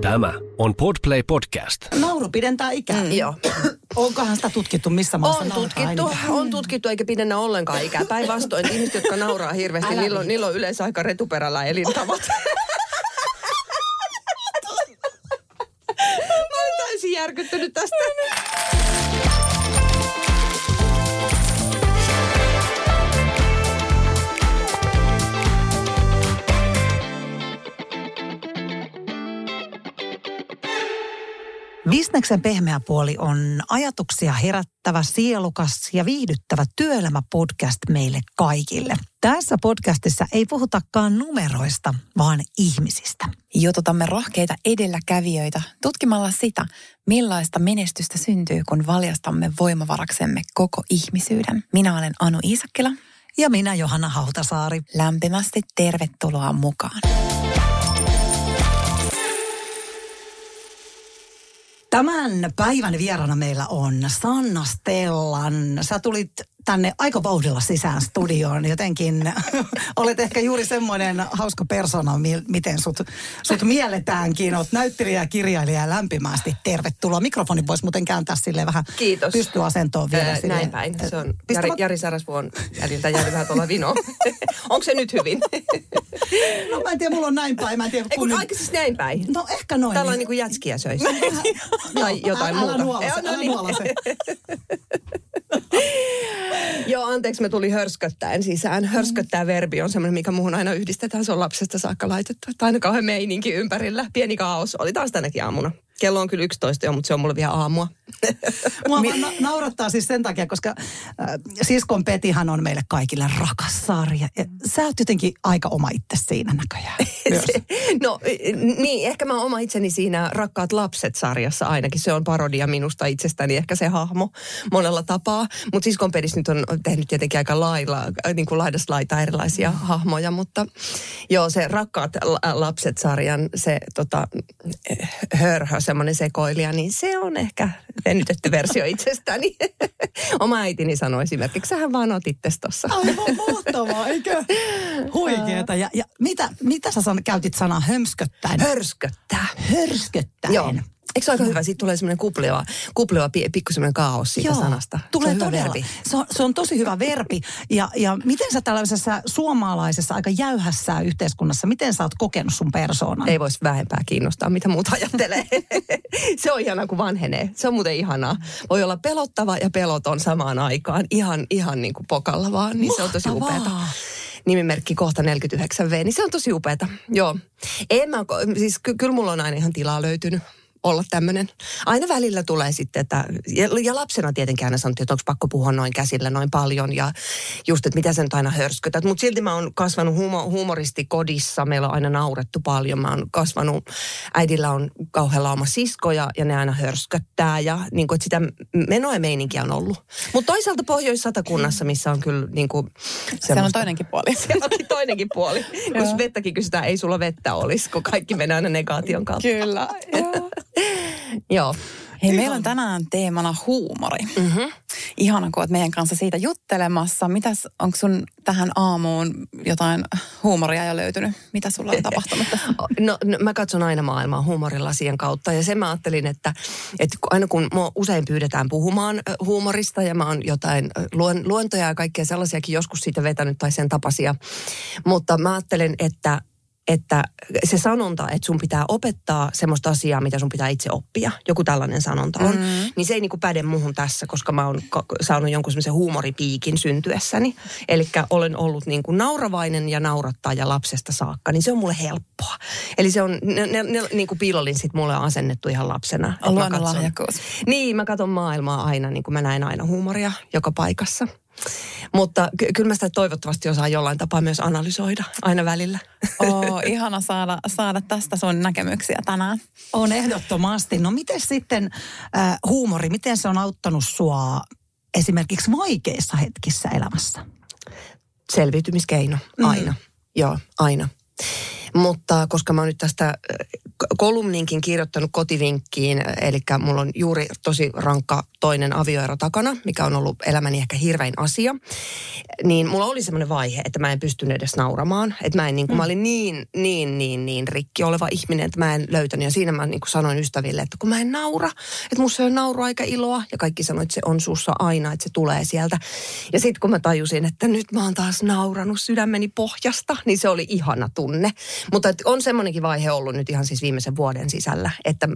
Tämä on Podplay Podcast. Nauru pidentää ikää. Mm, joo. Onkohan sitä tutkittu missä maassa On tutkittu, eniten? on tutkittu eikä pidennä ollenkaan ikää. Päinvastoin ihmiset, jotka nauraa hirveästi, Älä niillä on, niillä on yleensä aika retuperällä elintavat. Mä olen täysin järkyttynyt tästä. Bisneksen pehmeä puoli on ajatuksia herättävä, sielukas ja viihdyttävä työelämäpodcast meille kaikille. Tässä podcastissa ei puhutakaan numeroista, vaan ihmisistä. Jututamme rohkeita edelläkävijöitä tutkimalla sitä, millaista menestystä syntyy, kun valjastamme voimavaraksemme koko ihmisyyden. Minä olen Anu Iisakkila. Ja minä Johanna Hautasaari. Lämpimästi tervetuloa mukaan. Tämän päivän vieraana meillä on Sanna Stellan. Sä tulit tänne aika vauhdilla sisään studioon. Jotenkin olet ehkä juuri semmoinen hauska persona, mi- miten sut, sut mielletäänkin. Oot näyttelijä ja kirjailija ja lämpimästi tervetuloa. Mikrofoni voisi muuten kääntää sille vähän Kiitos. pystyasentoon vielä. Silleen. näin päin. Se on Jari, Jari Sarasvuon jäljiltä jäänyt vähän tuolla vino. Onko se nyt hyvin? No mä en tiedä, mulla on näin päin. Mä en tiedä, Ei kun nyt- aika siis näin päin. No ehkä noin. Tällainen niin kuin jätskiä söisi. tai jotain älä, muuta. Älä nuola se, Joo, no älä niin. nuola se. Joo, anteeksi, me tuli hörsköttäen sisään. Hörsköttää verbi on semmoinen, mikä muuhun aina yhdistetään. Se on lapsesta saakka laitettu. Että aina kauhean meininki ympärillä. Pieni kaos. Oli taas tänäkin aamuna. Kello on kyllä 11 jo, mutta se on mulle vielä aamua. Mua vaan na- naurattaa siis sen takia, koska äh, siskon Petihan on meille kaikille rakas sarja. Ja sä oot jotenkin aika oma itse siinä näköjään. Myös. no niin, ehkä mä oon oma itseni siinä Rakkaat lapset-sarjassa ainakin. Se on parodia minusta itsestäni, ehkä se hahmo monella tapaa. Mutta siskon Pedis nyt on tehnyt tietenkin aika lailla, äh, niin kuin laidasta laita erilaisia hahmoja. Mutta joo, se Rakkaat la- lapset-sarjan se tota, eh, hörhö, semmoinen sekoilija, niin se on ehkä venytetty versio itsestäni. Oma äitini sanoi esimerkiksi, sähän vaan oot itses tossa. Aivan mahtavaa, eikö? Huikeeta. Ja, ja mitä, mitä sä san, käytit sanaa hömsköttäen? Hörsköttää. Hörsköttäen. Joo. Eikö se ole aika hyvä? Siitä tulee semmoinen kupleva, kupleva pi- pikku semmoinen kaos siitä Joo, sanasta. Tulee se on todella. verbi. Se on, se on tosi hyvä verbi. Ja, ja miten sä tällaisessa suomalaisessa aika jäyhässä yhteiskunnassa, miten sä oot kokenut sun persoonan? Ei voisi vähempää kiinnostaa, mitä muuta ajattelee. se on ihanaa, kun vanhenee. Se on muuten ihanaa. Voi olla pelottava ja peloton samaan aikaan. Ihan, ihan niin kuin pokalla vaan, niin se on tosi upeata. Nimimerkki kohta 49V, niin se on tosi upeata. Joo. En mä, siis ky- kyllä mulla on aina ihan tilaa löytynyt olla tämmöinen. Aina välillä tulee sitten, että, ja, ja lapsena tietenkin aina sanottiin, että onko pakko puhua noin käsillä noin paljon ja just, että mitä sen nyt aina hörskötät. Mutta silti mä oon kasvanut humo, humoristi kodissa, meillä on aina naurettu paljon. Mä oon kasvanut, äidillä on kauhealla oma sisko ja, ja ne aina hörsköttää ja niin kuin, että sitä menoa ja meininkiä on ollut. Mutta toisaalta Pohjois-Satakunnassa, missä on kyllä niin kuin, Siellä on toinenkin puoli. Siellä onkin toinenkin puoli. Jos vettäkin kysytään, ei sulla vettä olisi, kun kaikki menee aina negaation kautta. Kyllä. Joo. Hei, meillä on tänään teemana huumori. Mm-hmm. Ihana, kun oot meidän kanssa siitä juttelemassa. Mitäs, onko sun tähän aamuun jotain huumoria jo löytynyt? Mitä sulla on tapahtunut? No, no mä katson aina maailmaa huumorilasien kautta ja sen mä ajattelin, että, että aina kun mua usein pyydetään puhumaan huumorista ja mä oon jotain luon, luontoja ja kaikkea sellaisiakin joskus siitä vetänyt tai sen tapasia, mutta mä ajattelen, että että se sanonta, että sun pitää opettaa semmoista asiaa, mitä sun pitää itse oppia, joku tällainen sanonta on, mm. niin se ei niinku päde muuhun tässä, koska mä oon saanut jonkun semmoisen huumoripiikin syntyessäni. Eli olen ollut niinku nauravainen ja naurattaa ja lapsesta saakka, niin se on mulle helppoa. Eli se on, ne, ne, ne niinku piilolinsit mulle on asennettu ihan lapsena. että mä Luonnon katson- lahjakkuus. Niin, mä katson maailmaa aina, niin kuin mä näen aina huumoria joka paikassa. Mutta ky- kyllä mä sitä toivottavasti osaan jollain tapaa myös analysoida aina välillä. Oo, ihana saada, saada tästä sun näkemyksiä tänään. On ehdottomasti. No miten sitten äh, huumori, miten se on auttanut sua esimerkiksi vaikeissa hetkissä elämässä? Selviytymiskeino, aina. Joo, aina. Mutta koska mä oon nyt tästä kolumninkin kirjoittanut kotivinkkiin, eli mulla on juuri tosi rankka toinen avioero takana, mikä on ollut elämäni ehkä hirvein asia, niin mulla oli semmoinen vaihe, että mä en pystynyt edes nauramaan. Että mä en niin kuin, mm. mä olin niin, niin, niin, niin rikki oleva ihminen, että mä en löytänyt. Ja siinä mä niin kuin sanoin ystäville, että kun mä en naura, että musta ole naurua eikä iloa. Ja kaikki sanoivat, että se on sussa aina, että se tulee sieltä. Ja sitten kun mä tajusin, että nyt mä oon taas nauranut sydämeni pohjasta, niin se oli ihana tunne. Mutta on semmoinenkin vaihe ollut nyt ihan siis viimeisen vuoden sisällä, että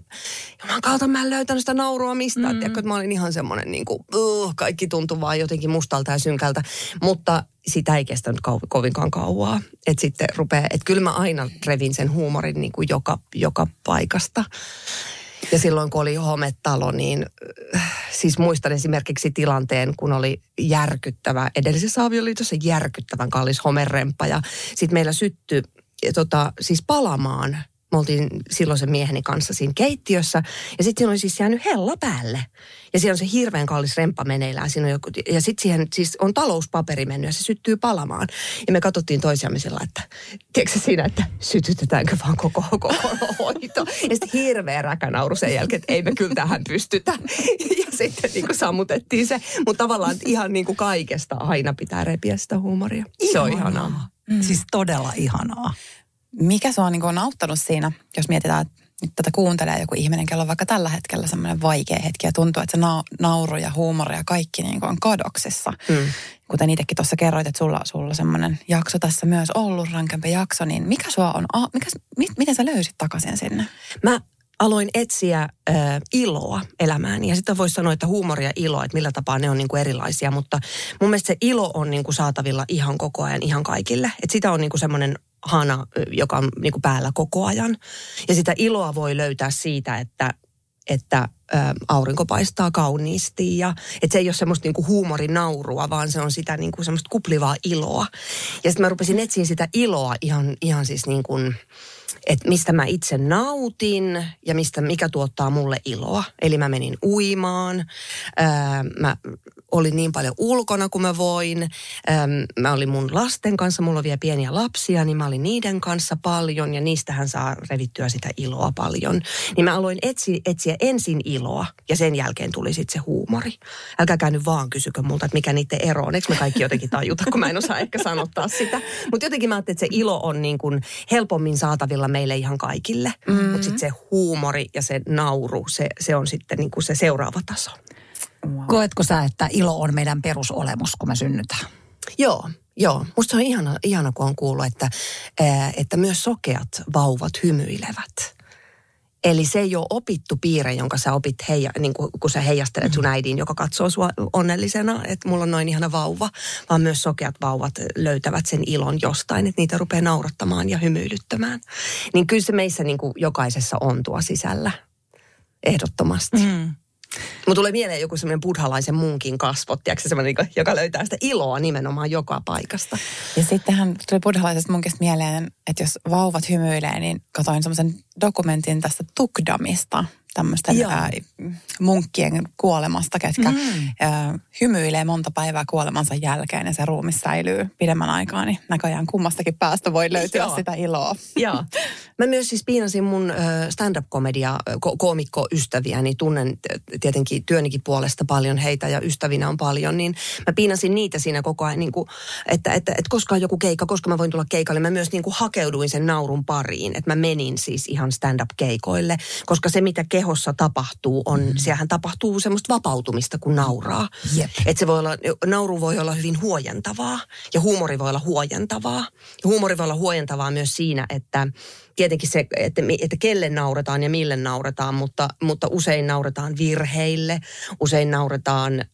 juman kautta mä en löytänyt sitä naurua mistään. Mm. Tiedätkö, että mä olin ihan semmoinen niin kuin, uh, kaikki tuntui vaan jotenkin mustalta ja synkältä. Mutta sitä ei kestänyt kau- kovinkaan kauaa. Että sitten rupeaa, että kyllä mä aina revin sen huumorin niin kuin joka, joka paikasta. Ja silloin kun oli hometalo, niin äh, siis muistan esimerkiksi tilanteen, kun oli järkyttävä, edellisessä avioliitossa järkyttävän kallis homeremppa. Ja sitten meillä syttyi tota, siis palamaan me oltiin silloisen mieheni kanssa siinä keittiössä. Ja sitten siinä oli siis jäänyt hella päälle. Ja siellä on se hirveän kallis remppa meneillään. Siinä on joku, ja sitten siihen siis on talouspaperi mennyt ja se syttyy palamaan. Ja me katsottiin toisiamme sillä, että tiedätkö siinä, että sytytetäänkö vaan koko, koko hoito. Ja sitten hirveä räkänauru sen jälkeen, että ei me kyllä tähän pystytä. Ja sitten niin kuin sammutettiin se. Mutta tavallaan ihan niin kuin kaikesta aina pitää repiä sitä huumoria. Ihanaa. Se on ihanaa. Mm. Siis todella ihanaa. Mikä sua niin on auttanut siinä, jos mietitään, että nyt tätä kuuntelee joku ihminen, kello on vaikka tällä hetkellä semmoinen vaikea hetki ja tuntuu, että se na- nauru ja huumori ja kaikki niin on kadoksissa. Mm. Kuten itsekin tuossa kerroit, että sulla, sulla semmoinen jakso tässä myös ollut, rankempi jakso, niin mikä sua on, mikä, mit, miten sä löysit takaisin sinne? Mä aloin etsiä äh, iloa elämään. Ja sitten voisi sanoa, että huumoria ja iloa, että millä tapaa ne on niin kuin erilaisia. Mutta mun mielestä se ilo on niin kuin saatavilla ihan koko ajan, ihan kaikille. Että sitä on niin kuin semmoinen hana, joka on niin kuin päällä koko ajan. Ja sitä iloa voi löytää siitä, että, että ä, aurinko paistaa kauniisti ja että se ei ole semmoista niinku huumorinaurua, vaan se on sitä niinku semmoista kuplivaa iloa. Ja sitten mä rupesin etsiä sitä iloa ihan, ihan siis niin kuin, että mistä mä itse nautin ja mistä, mikä tuottaa mulle iloa. Eli mä menin uimaan, ää, mä olin niin paljon ulkona kuin mä voin. Ää, mä olin mun lasten kanssa, mulla on vielä pieniä lapsia, niin mä olin niiden kanssa paljon ja niistähän saa revittyä sitä iloa paljon. Niin mä aloin etsiä, etsiä ensin iloa ja sen jälkeen tuli sitten se huumori. Älkääkä nyt vaan kysykö multa, että mikä niiden ero on. Eikö me kaikki jotenkin tajuta, kun mä en osaa ehkä sanottaa sitä. Mutta jotenkin mä ajattelin, että se ilo on niin kuin helpommin saatavilla meille ihan kaikille. Mm-hmm. Mutta sitten se huumori ja se nauru, se, se on sitten niin kuin se seuraava taso. Wow. Koetko sä, että ilo on meidän perusolemus, kun me synnytään? Joo, Joo, musta on ihana, ihana kun on kuullut, että, että myös sokeat vauvat hymyilevät. Eli se ei ole opittu piirre, jonka sä opit, heija, niin kuin, kun sä heijastelet sun mm. äidin, joka katsoo sua onnellisena, että mulla on noin ihana vauva, vaan myös sokeat vauvat löytävät sen ilon jostain, että niitä rupeaa naurattamaan ja hymyilyttämään. Niin kyllä se meissä niin kuin jokaisessa on tuo sisällä, ehdottomasti. Mm. Mutta tulee mieleen joku semmoinen buddhalaisen munkin kasvot, tiedätkö, semmoinen, joka löytää sitä iloa nimenomaan joka paikasta. Ja sittenhän tuli buddhalaisesta munkista mieleen, että jos vauvat hymyilee, niin katoin semmoisen dokumentin tästä Tukdamista, tämmöisten ää, munkkien kuolemasta, ketkä mm. ää, hymyilee monta päivää kuolemansa jälkeen ja se ruumi säilyy pidemmän aikaa, niin näköjään kummastakin päästä voi löytyä Joo. sitä iloa. Joo. Mä myös siis piinasin mun stand-up-komedia ko- koomikko-ystäviä, niin tunnen tietenkin työnikin puolesta paljon heitä ja ystävinä on paljon, niin mä piinasin niitä siinä koko ajan, niin kuin, että, että, että koska on joku keikka, koska mä voin tulla keikalle. Mä myös niin kuin hakeuduin sen naurun pariin, että mä menin siis ihan stand-up-keikoille, koska se mitä kehossa tapahtuu on, mm. siellähän tapahtuu semmoista vapautumista, kun nauraa. Yep. Että se voi olla, nauru voi olla hyvin huojentavaa ja huumori voi olla huojentavaa. Ja huumori voi olla huojentavaa myös siinä, että tietenkin se, että, että kelle nauretaan ja mille nauretaan, mutta, mutta usein nauretaan virheille, usein nauretaan ö,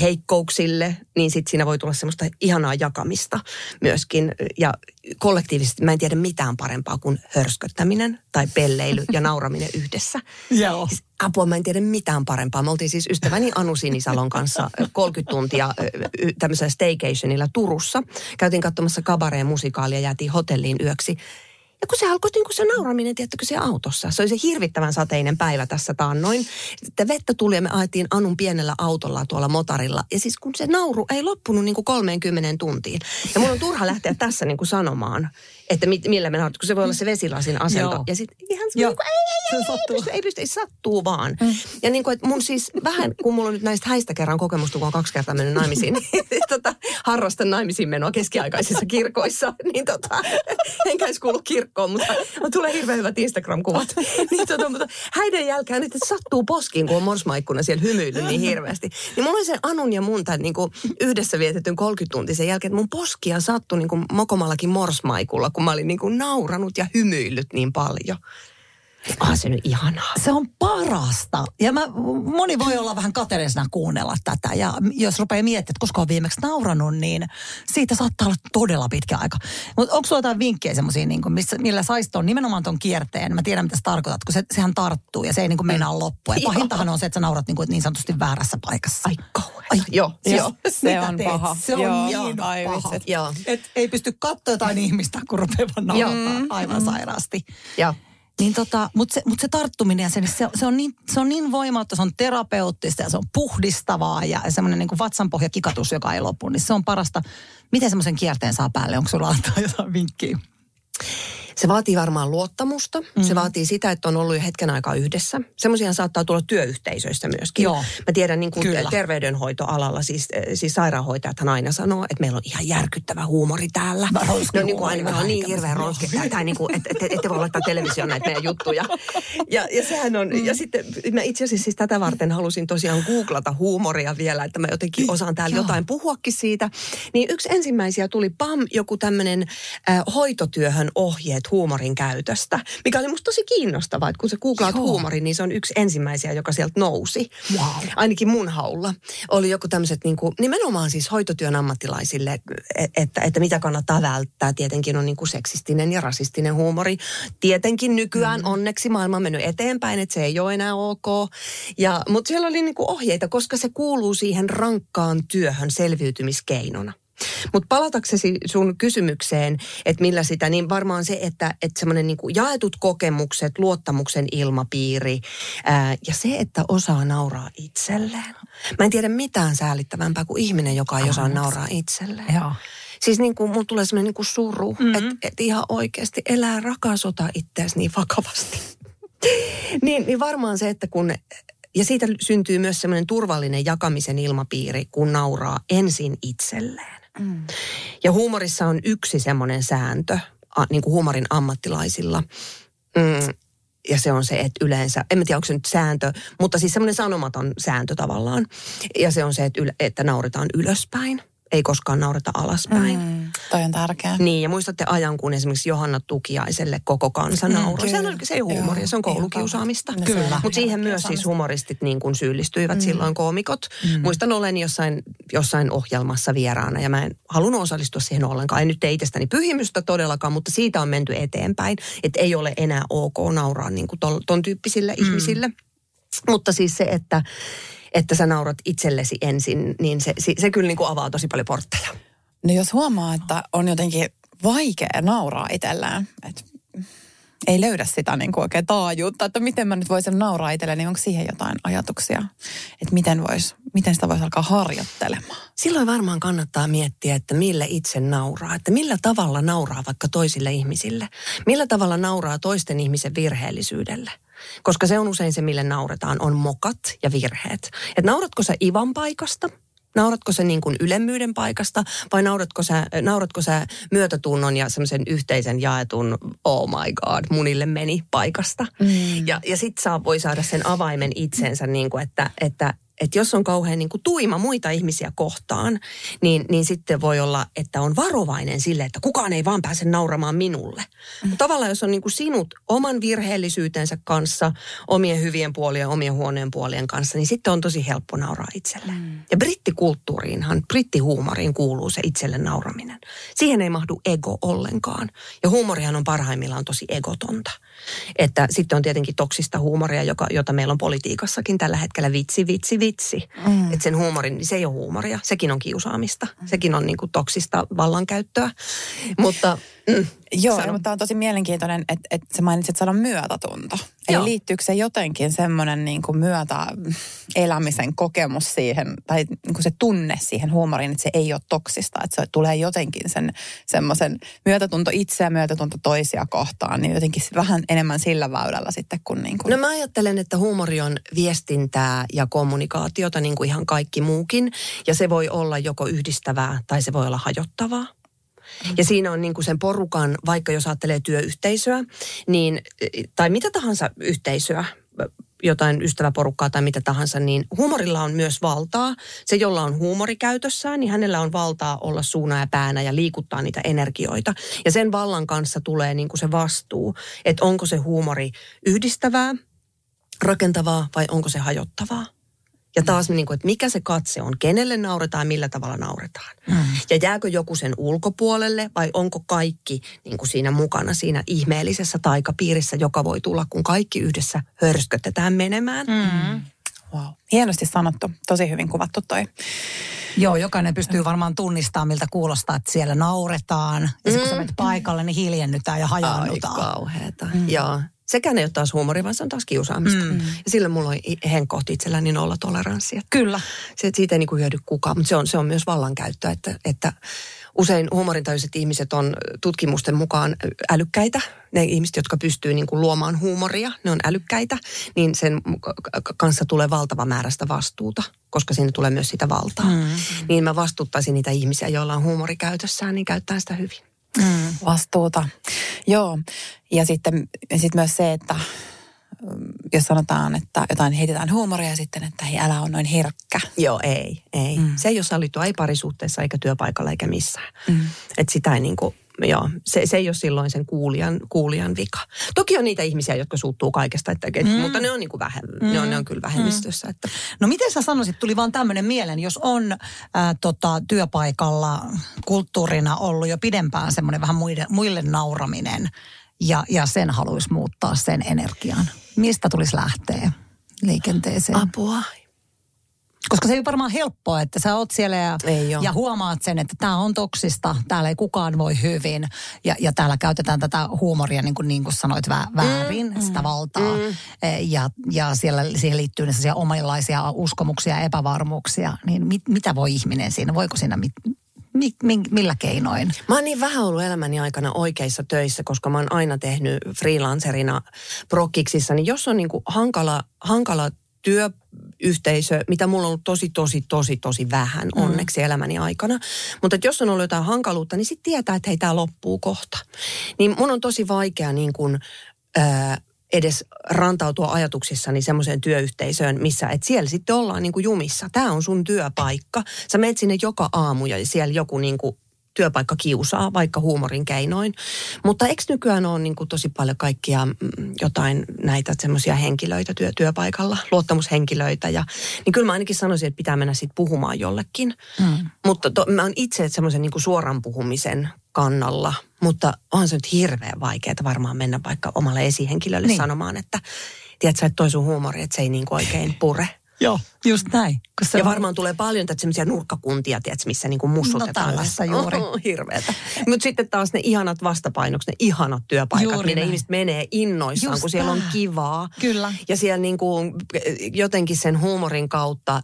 heikkouksille, niin sitten siinä voi tulla semmoista ihanaa jakamista myöskin. Ja kollektiivisesti mä en tiedä mitään parempaa kuin hörsköttäminen tai pelleily ja nauraminen yhdessä. Joo. Siis apua, mä en tiedä mitään parempaa. Me oltiin siis ystäväni Anu Sinisalon kanssa 30 tuntia tämmöisellä staycationilla Turussa. Käytiin katsomassa kabareen musikaalia, jäätiin hotelliin yöksi. Ja kun se alkoi niin kuin se nauraminen, tiedättekö, se autossa. Se oli se hirvittävän sateinen päivä tässä taannoin. Sitten vettä tuli ja me ajettiin Anun pienellä autolla tuolla motarilla. Ja siis kun se nauru ei loppunut niin kuin 30 tuntiin. Ja mun on turha lähteä tässä niin kuin sanomaan, että mit, millä me naurat, kun se voi olla se vesilasin asento. Joo. Ja sitten ihan se, niin kuin, ei, ei, ei, ei, ei, pysty, ei pysty, ei sattuu vaan. Mm. Ja niin kuin, että mun siis vähän, kun mulla on nyt näistä häistä kerran kokemusta, kun on kaksi kertaa mennyt naimisiin, niin tota, harrastan naimisiin menoa keskiaikaisissa kirkoissa, niin tota, enkä edes kuulu kirkkoon, mutta, mutta tulee hirveän hyvät Instagram-kuvat. niin tota, mutta häiden jälkeen nyt sattuu poskiin, kun on morsmaikkuna siellä hymyillyt niin hirveästi. Niin mulla oli sen Anun ja mun tämän niin kuin yhdessä vietetyn 30 tuntisen jälkeen, että mun poskia sattui niin kuin mokomallakin morsmaikulla, kun mä olin niin kuin nauranut ja hymyillyt niin paljon. Ah, se nyt ihanaa. Se on parasta. Ja mä, moni voi olla vähän kateellisena kuunnella tätä. Ja jos rupeaa miettimään, että koska on viimeksi nauranut, niin siitä saattaa olla todella pitkä aika. Mutta onko sulla jotain vinkkejä semmoisia, niin missä, millä saisi ton, nimenomaan ton kierteen? Mä tiedän, mitä sä tarkoitat, kun se, sehän tarttuu ja se ei niin kuin meinaa loppua. Ja pahintahan on se, että sä naurat niin, kuin, niin sanotusti väärässä paikassa. Ai kauheeta. Ai, Joo, joo. Se on teet? paha. Se on Joo. niin Ai paha. Joo. Et ei pysty katsoa jotain ihmistä, kun rupeaa vaan naurattaa aivan sairaasti. Joo. Niin tota, mutta se, mut se tarttuminen ja se, se, se, on niin, se on niin voimautta, se on terapeuttista ja se on puhdistavaa ja semmoinen niin vatsanpohja kikatus, joka ei lopu, niin se on parasta. Miten semmoisen kierteen saa päälle? Onko sulla antaa jotain vinkkiä? Se vaatii varmaan luottamusta. Mm. Se vaatii sitä, että on ollut jo hetken aikaa yhdessä. Semmoisia saattaa tulla työyhteisöissä myöskin. Joo. Mä tiedän niin kuin Kyllä. terveydenhoitoalalla, siis, eh, siis sairaanhoitajathan aina sanoo, että meillä on ihan järkyttävä huumori täällä. No niin kuin aina, meillä on niin hirveä ronski. Tai niin kuin, että et, et, ette voi laittaa televisioon näitä meidän juttuja. Ja, ja sehän on, ja sitten mä itse asiassa siis tätä varten halusin tosiaan googlata huumoria vielä, että mä jotenkin osaan täällä Joo. jotain puhuakin siitä. Niin yksi ensimmäisiä tuli PAM, joku tämmöinen äh, hoitotyöhön ohjeet huumorin käytöstä, mikä oli musta tosi kiinnostavaa, että kun sä googlaat Joo. huumorin, niin se on yksi ensimmäisiä, joka sieltä nousi. Wow. Ainakin mun haulla oli joku tämmöiset niin kuin, nimenomaan siis hoitotyön ammattilaisille, e- että, että mitä kannattaa välttää. Tietenkin on niin kuin seksistinen ja rasistinen huumori. Tietenkin nykyään mm. onneksi maailma on mennyt eteenpäin, että se ei ole enää ok. Ja, mutta siellä oli niin kuin ohjeita, koska se kuuluu siihen rankkaan työhön selviytymiskeinona. Mutta palataksesi sun kysymykseen, että millä sitä, niin varmaan se, että, että semmoinen niin jaetut kokemukset, luottamuksen ilmapiiri ää, ja se, että osaa nauraa itselleen. Mä en tiedä mitään säällittävämpää kuin ihminen, joka ei osaa nauraa itselleen. Joo. Siis niin kuin, mulla tulee semmoinen niin kuin suru, mm-hmm. että et ihan oikeasti elää rakasota itseäsi niin vakavasti. niin, niin varmaan se, että kun, ja siitä syntyy myös semmoinen turvallinen jakamisen ilmapiiri, kun nauraa ensin itselleen. Mm. Ja huumorissa on yksi semmoinen sääntö, niin kuin huumorin ammattilaisilla. Mm, ja se on se, että yleensä, en tiedä onko se nyt sääntö, mutta siis semmoinen sanomaton sääntö tavallaan. Ja se on se, että, yle, että nauretaan ylöspäin, ei koskaan naureta alaspäin. Mm. Mm, toi on tärkeä. Niin, ja muistatte ajan, kun esimerkiksi Johanna Tukiaiselle koko kansa nauroi. kyllä. Oli se ei huumori, Joo, se on koulukiusaamista. se on Mutta siihen myös siis humoristit niin kuin syyllistyivät mm. silloin koomikot. Mm. Muistan olen jossain, jossain ohjelmassa vieraana ja mä en halunnut osallistua siihen ollenkaan. En nyt tee itsestäni pyhimystä todellakaan, mutta siitä on menty eteenpäin. Että ei ole enää ok nauraa niin kuin ton, ton tyyppisille mm. ihmisille. Mutta siis se, että, että sä naurat itsellesi ensin, niin se, se, se kyllä niin kuin avaa tosi paljon portteja. No jos huomaa, että on jotenkin vaikea nauraa itsellään, että ei löydä sitä niin kuin oikein taajuutta, että miten mä nyt voisin nauraa itselleni, niin onko siihen jotain ajatuksia, että miten, vois, miten sitä voisi alkaa harjoittelemaan? Silloin varmaan kannattaa miettiä, että millä itse nauraa, että millä tavalla nauraa vaikka toisille ihmisille. Millä tavalla nauraa toisten ihmisen virheellisyydelle. Koska se on usein se, mille nauretaan, on mokat ja virheet. Että nauratko sä Ivan paikasta? Nauratko sä niin kuin ylemmyyden paikasta vai nauratko sä, nauratko sä myötätunnon ja semmoisen yhteisen jaetun oh my god, munille meni paikasta? Mm. Ja, ja sit saa, voi saada sen avaimen itsensä, niin kuin, että, että että jos on kauhean niin kuin tuima muita ihmisiä kohtaan, niin, niin sitten voi olla, että on varovainen sille, että kukaan ei vaan pääse nauramaan minulle. Mm. Tavallaan jos on niin kuin sinut oman virheellisyytensä kanssa, omien hyvien puolien omien huoneen puolien kanssa, niin sitten on tosi helppo nauraa itselle. Mm. Ja brittikulttuuriinhan, brittihuumoriin kuuluu se itselle nauraminen. Siihen ei mahdu ego ollenkaan. Ja huumorihan on parhaimmillaan tosi egotonta. Että sitten on tietenkin toksista huumoria, joka, jota meillä on politiikassakin tällä hetkellä vitsi, vitsi, vitsi. Mm. Että sen huumorin, niin se ei ole huumoria, sekin on kiusaamista. Sekin on niin kuin toksista vallankäyttöä. Mutta mm, Joo, sano. mutta tämä on tosi mielenkiintoinen, että, että sä mainitsit sanan myötätunto. Eli liittyykö se jotenkin semmoinen niin kuin myötä elämisen kokemus siihen, tai niin kuin se tunne siihen huumoriin, että se ei ole toksista, että se tulee jotenkin sen semmoisen myötätunto itseä, myötätunto toisia kohtaan, niin jotenkin vähän enemmän sillä väylällä sitten kuin, niin kuin... No mä ajattelen, että huumori on viestintää ja kommunikaatiota niin kuin ihan kaikki muukin, ja se voi olla joko yhdistävää tai se voi olla hajottavaa. Ja siinä on niin kuin sen porukan, vaikka jos ajattelee työyhteisöä, niin, tai mitä tahansa yhteisöä, jotain ystäväporukkaa tai mitä tahansa, niin huumorilla on myös valtaa. Se, jolla on huumori käytössään, niin hänellä on valtaa olla suuna ja päänä ja liikuttaa niitä energioita. Ja sen vallan kanssa tulee niin kuin se vastuu, että onko se huumori yhdistävää, rakentavaa vai onko se hajottavaa. Ja taas niin kuin, että mikä se katse on, kenelle nauretaan ja millä tavalla nauretaan. Mm. Ja jääkö joku sen ulkopuolelle vai onko kaikki niin kuin siinä mukana siinä ihmeellisessä taikapiirissä, joka voi tulla, kun kaikki yhdessä hörskötetään menemään. Mm. Wow. Hienosti sanottu, tosi hyvin kuvattu toi. Joo, jokainen pystyy varmaan tunnistamaan, miltä kuulostaa, että siellä nauretaan. Ja mm. kun sä mm. menet paikalle, niin hiljennytään ja hajaannutaan. Ai kauheeta. Mm. Joo. Sekään ei ole taas huumori, vaan se on taas kiusaamista. Mm. Ja sillä mulla on henkkohti itselläni nolla toleranssi. Kyllä. Se, että siitä ei niin hyödy kukaan, mutta se on, se on myös vallankäyttöä, että, että usein huumorintajuiset ihmiset on tutkimusten mukaan älykkäitä. Ne ihmiset, jotka pystyy niin kuin luomaan huumoria, ne on älykkäitä, niin sen kanssa tulee valtava määrästä vastuuta, koska siinä tulee myös sitä valtaa. Mm. Niin mä vastuuttaisin niitä ihmisiä, joilla on huumori käytössään, niin käyttää sitä hyvin. Mm, vastuuta. Joo. Ja sitten sit myös se, että mm, jos sanotaan, että jotain heitetään huumoria sitten, että hei, älä on noin herkkä. Joo, ei, ei. Mm. Se ei ole sallittua, ei parisuhteessa eikä työpaikalla eikä missään. Mm. Että sitä ei niin kuin joo, se, se ei ole silloin sen kuulijan, kuulijan vika. Toki on niitä ihmisiä, jotka suuttuu kaikesta, että, mm. mutta ne on, niin kuin vähem, mm. ne on, ne on kyllä vähemmistössä. Mm. Että. No miten sä sanoisit, tuli vaan tämmöinen mieleen, jos on äh, tota, työpaikalla kulttuurina ollut jo pidempään semmoinen vähän muille, muille nauraminen ja, ja sen haluaisi muuttaa sen energian. Mistä tulisi lähteä liikenteeseen? Apua. Koska se ei ole varmaan helppoa, että sä oot siellä ja, ja huomaat sen, että tämä on toksista, täällä ei kukaan voi hyvin. Ja, ja täällä käytetään tätä huumoria, niin kuin, niin kuin sanoit, vä, väärin, mm, sitä valtaa. Mm. E, ja, ja siellä, siihen liittyy sellaisia omanlaisia uskomuksia ja epävarmuuksia. Niin mit, mitä voi ihminen siinä? Voiko siinä mit, Mi, mi, millä keinoin? Mä oon niin vähän ollut elämäni aikana oikeissa töissä, koska mä oon aina tehnyt freelancerina prokkiksissa. Niin jos on niin kuin hankala, hankala työyhteisö, mitä mulla on ollut tosi, tosi, tosi, tosi vähän mm. onneksi elämäni aikana. Mutta jos on ollut jotain hankaluutta, niin sitten tietää, että hei, tämä loppuu kohta. Niin mun on tosi vaikea niin kuin, ää, edes rantautua ajatuksissani semmoiseen työyhteisöön, missä et siellä sitten ollaan niin kuin jumissa. Tämä on sun työpaikka. Sä menet sinne joka aamu ja siellä joku niin kuin työpaikka kiusaa, vaikka huumorin keinoin. Mutta eikö nykyään ole niin kuin tosi paljon kaikkia mm, jotain näitä semmoisia henkilöitä työ, työpaikalla, luottamushenkilöitä. Ja, niin kyllä mä ainakin sanoisin, että pitää mennä sitten puhumaan jollekin. Mm. Mutta to, mä oon itse semmoisen niin suoran puhumisen kannalla, mutta on se nyt hirveän vaikeaa varmaan mennä vaikka omalle esihenkilölle niin. sanomaan, että tiedätkö, että toi sun huumori, että se ei niin kuin oikein pure. Joo, just näin. ja on... varmaan tulee paljon tätä semmoisia nurkkakuntia, tiedätkö, missä niinku mussutetaan. No tällaista juuri. Oh, hirveetä. Mutta sitten taas ne ihanat vastapainokset, ne ihanat työpaikat, juuri minne näin. ihmiset menee innoissaan, Just kun siellä on kivaa. Kyllä. Ja siellä niinku jotenkin sen huumorin kautta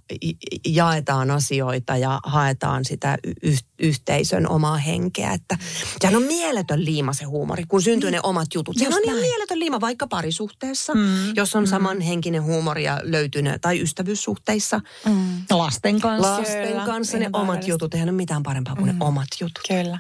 jaetaan asioita ja haetaan sitä y- yhteisön omaa henkeä. Että sehän on mieletön liima se huumori, kun syntyy niin. ne omat jutut. Sehän on ihan mieletön liima vaikka parisuhteessa, mm. jos on mm. samanhenkinen huumoria löytynyt tai ystävyyssuhteissa. Mm. Lasten kanssa. Lasten Kyllä. kanssa ne omat jutut. Eihän ole mitään parempaa kuin mm. ne omat jutut. Kyllä.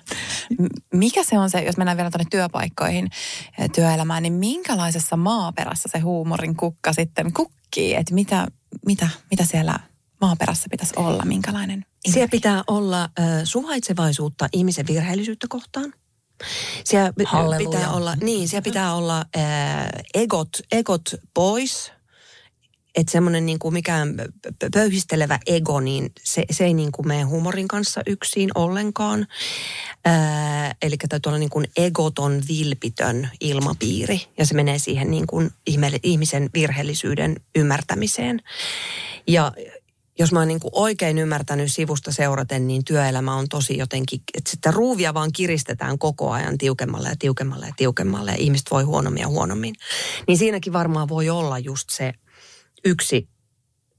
Mikä se on se, jos mennään vielä tuonne työpaikkoihin, eh, työelämään, niin minkälaisessa maaperässä se huumorin kukka sitten kukkii? Että mitä, mitä, mitä siellä maaperässä pitäisi olla, minkälainen? Siellä pitää olla äh, suvaitsevaisuutta ihmisen virheellisyyttä kohtaan. Siellä pitää olla, niin, siellä pitää olla äh, egot, egot pois – että semmoinen niin kuin mikään pöyhistelevä ego, niin se, se ei niin kuin mene huumorin kanssa yksin ollenkaan. Ää, eli täytyy olla niin kuin egoton, vilpitön ilmapiiri ja se menee siihen niin kuin ihmisen virheellisyyden ymmärtämiseen. Ja jos mä oon niin kuin oikein ymmärtänyt sivusta seuraten, niin työelämä on tosi jotenkin, että sitä ruuvia vaan kiristetään koko ajan tiukemmalle ja tiukemmalle ja tiukemmalle ja ihmiset voi huonommin ja huonommin. Niin siinäkin varmaan voi olla just se yksi,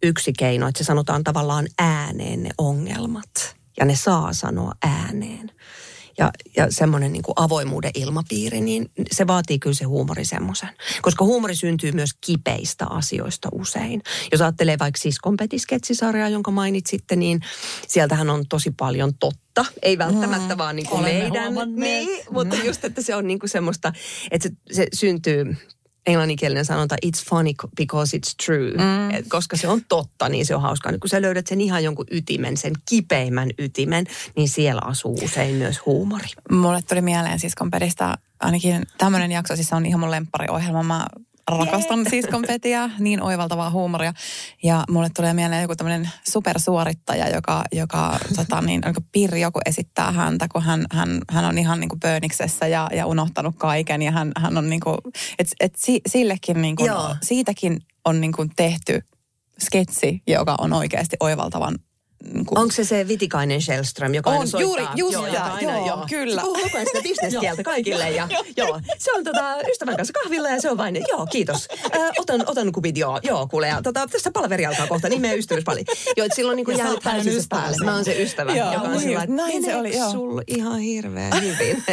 yksi keino, että se sanotaan tavallaan ääneen ne ongelmat ja ne saa sanoa ääneen ja, ja semmoinen niin kuin avoimuuden ilmapiiri, niin se vaatii kyllä se huumori semmoisen. Koska huumori syntyy myös kipeistä asioista usein. Jos ajattelee vaikka Siskon Petisketsisarjaa, jonka mainitsitte, niin sieltähän on tosi paljon totta. Ei välttämättä mm, vaan niin kuin meidän. Niin, mutta mm. just, että se on niin kuin semmoista, että se, se syntyy englanninkielinen sanonta it's funny because it's true. Mm. Et koska se on totta, niin se on hauskaa. Nyt kun sä löydät sen ihan jonkun ytimen, sen kipeimmän ytimen, niin siellä asuu usein myös huumori. Mulle tuli mieleen siskon peristä ainakin tämmöinen jakso, siis se on ihan mun lemppariohjelma. Mä rakastan siis konfetia, niin oivaltavaa huumoria. Ja mulle tulee mieleen joku tämmöinen supersuorittaja, joka, joka tota, niin, Pirri joku esittää häntä, kun hän, hän, hän on ihan niin kuin pööniksessä ja, ja unohtanut kaiken. Ja hän, hän on niin kuin, et, et si, sillekin niin kuin, siitäkin on niin kuin tehty sketsi, joka on oikeasti oivaltavan niin kuin... Onko se se Vitikainen Shellström, joka on, aina soittaa? Juuri, just joo, ja, aina, joo, joo, kyllä. Se puhuu koko ajan sitä bisneskieltä kaikille. Ja, joo, se on tota, ystävän kanssa kahvilla ja se on vain, joo, kiitos. Äh, otan, otan kupit, joo, joo, kuule. Ja tota, tässä palaveri alkaa kohta, niin meidän ystävyys paljon. Joo, että silloin niin kuin jäänyt täysin päälle. Mä oon se ystävä, joo, joka on sillä että näin se oli, joo. sul ihan hirveän hyvin.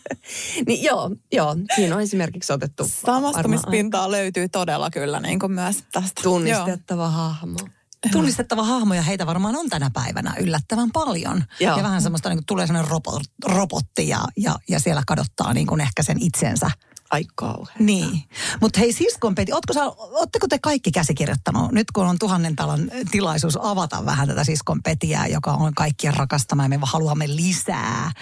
niin joo, joo, siinä on esimerkiksi otettu. Samastumispintaa löytyy todella kyllä niin kuin myös tästä. Tunnistettava hahmo tunnistettava hahmo ja heitä varmaan on tänä päivänä yllättävän paljon. Joo. Ja vähän semmoista, niin kuin tulee semmoinen robot, robotti ja, ja, ja siellä kadottaa niin kuin ehkä sen itsensä. Ai kauhean. Niin. Mutta hei siskon Peti, ootko sä, ootteko te kaikki käsikirjoittanut? Nyt kun on tuhannen talon tilaisuus avata vähän tätä siskon Petiä, joka on kaikkien rakastama ja me haluamme lisää.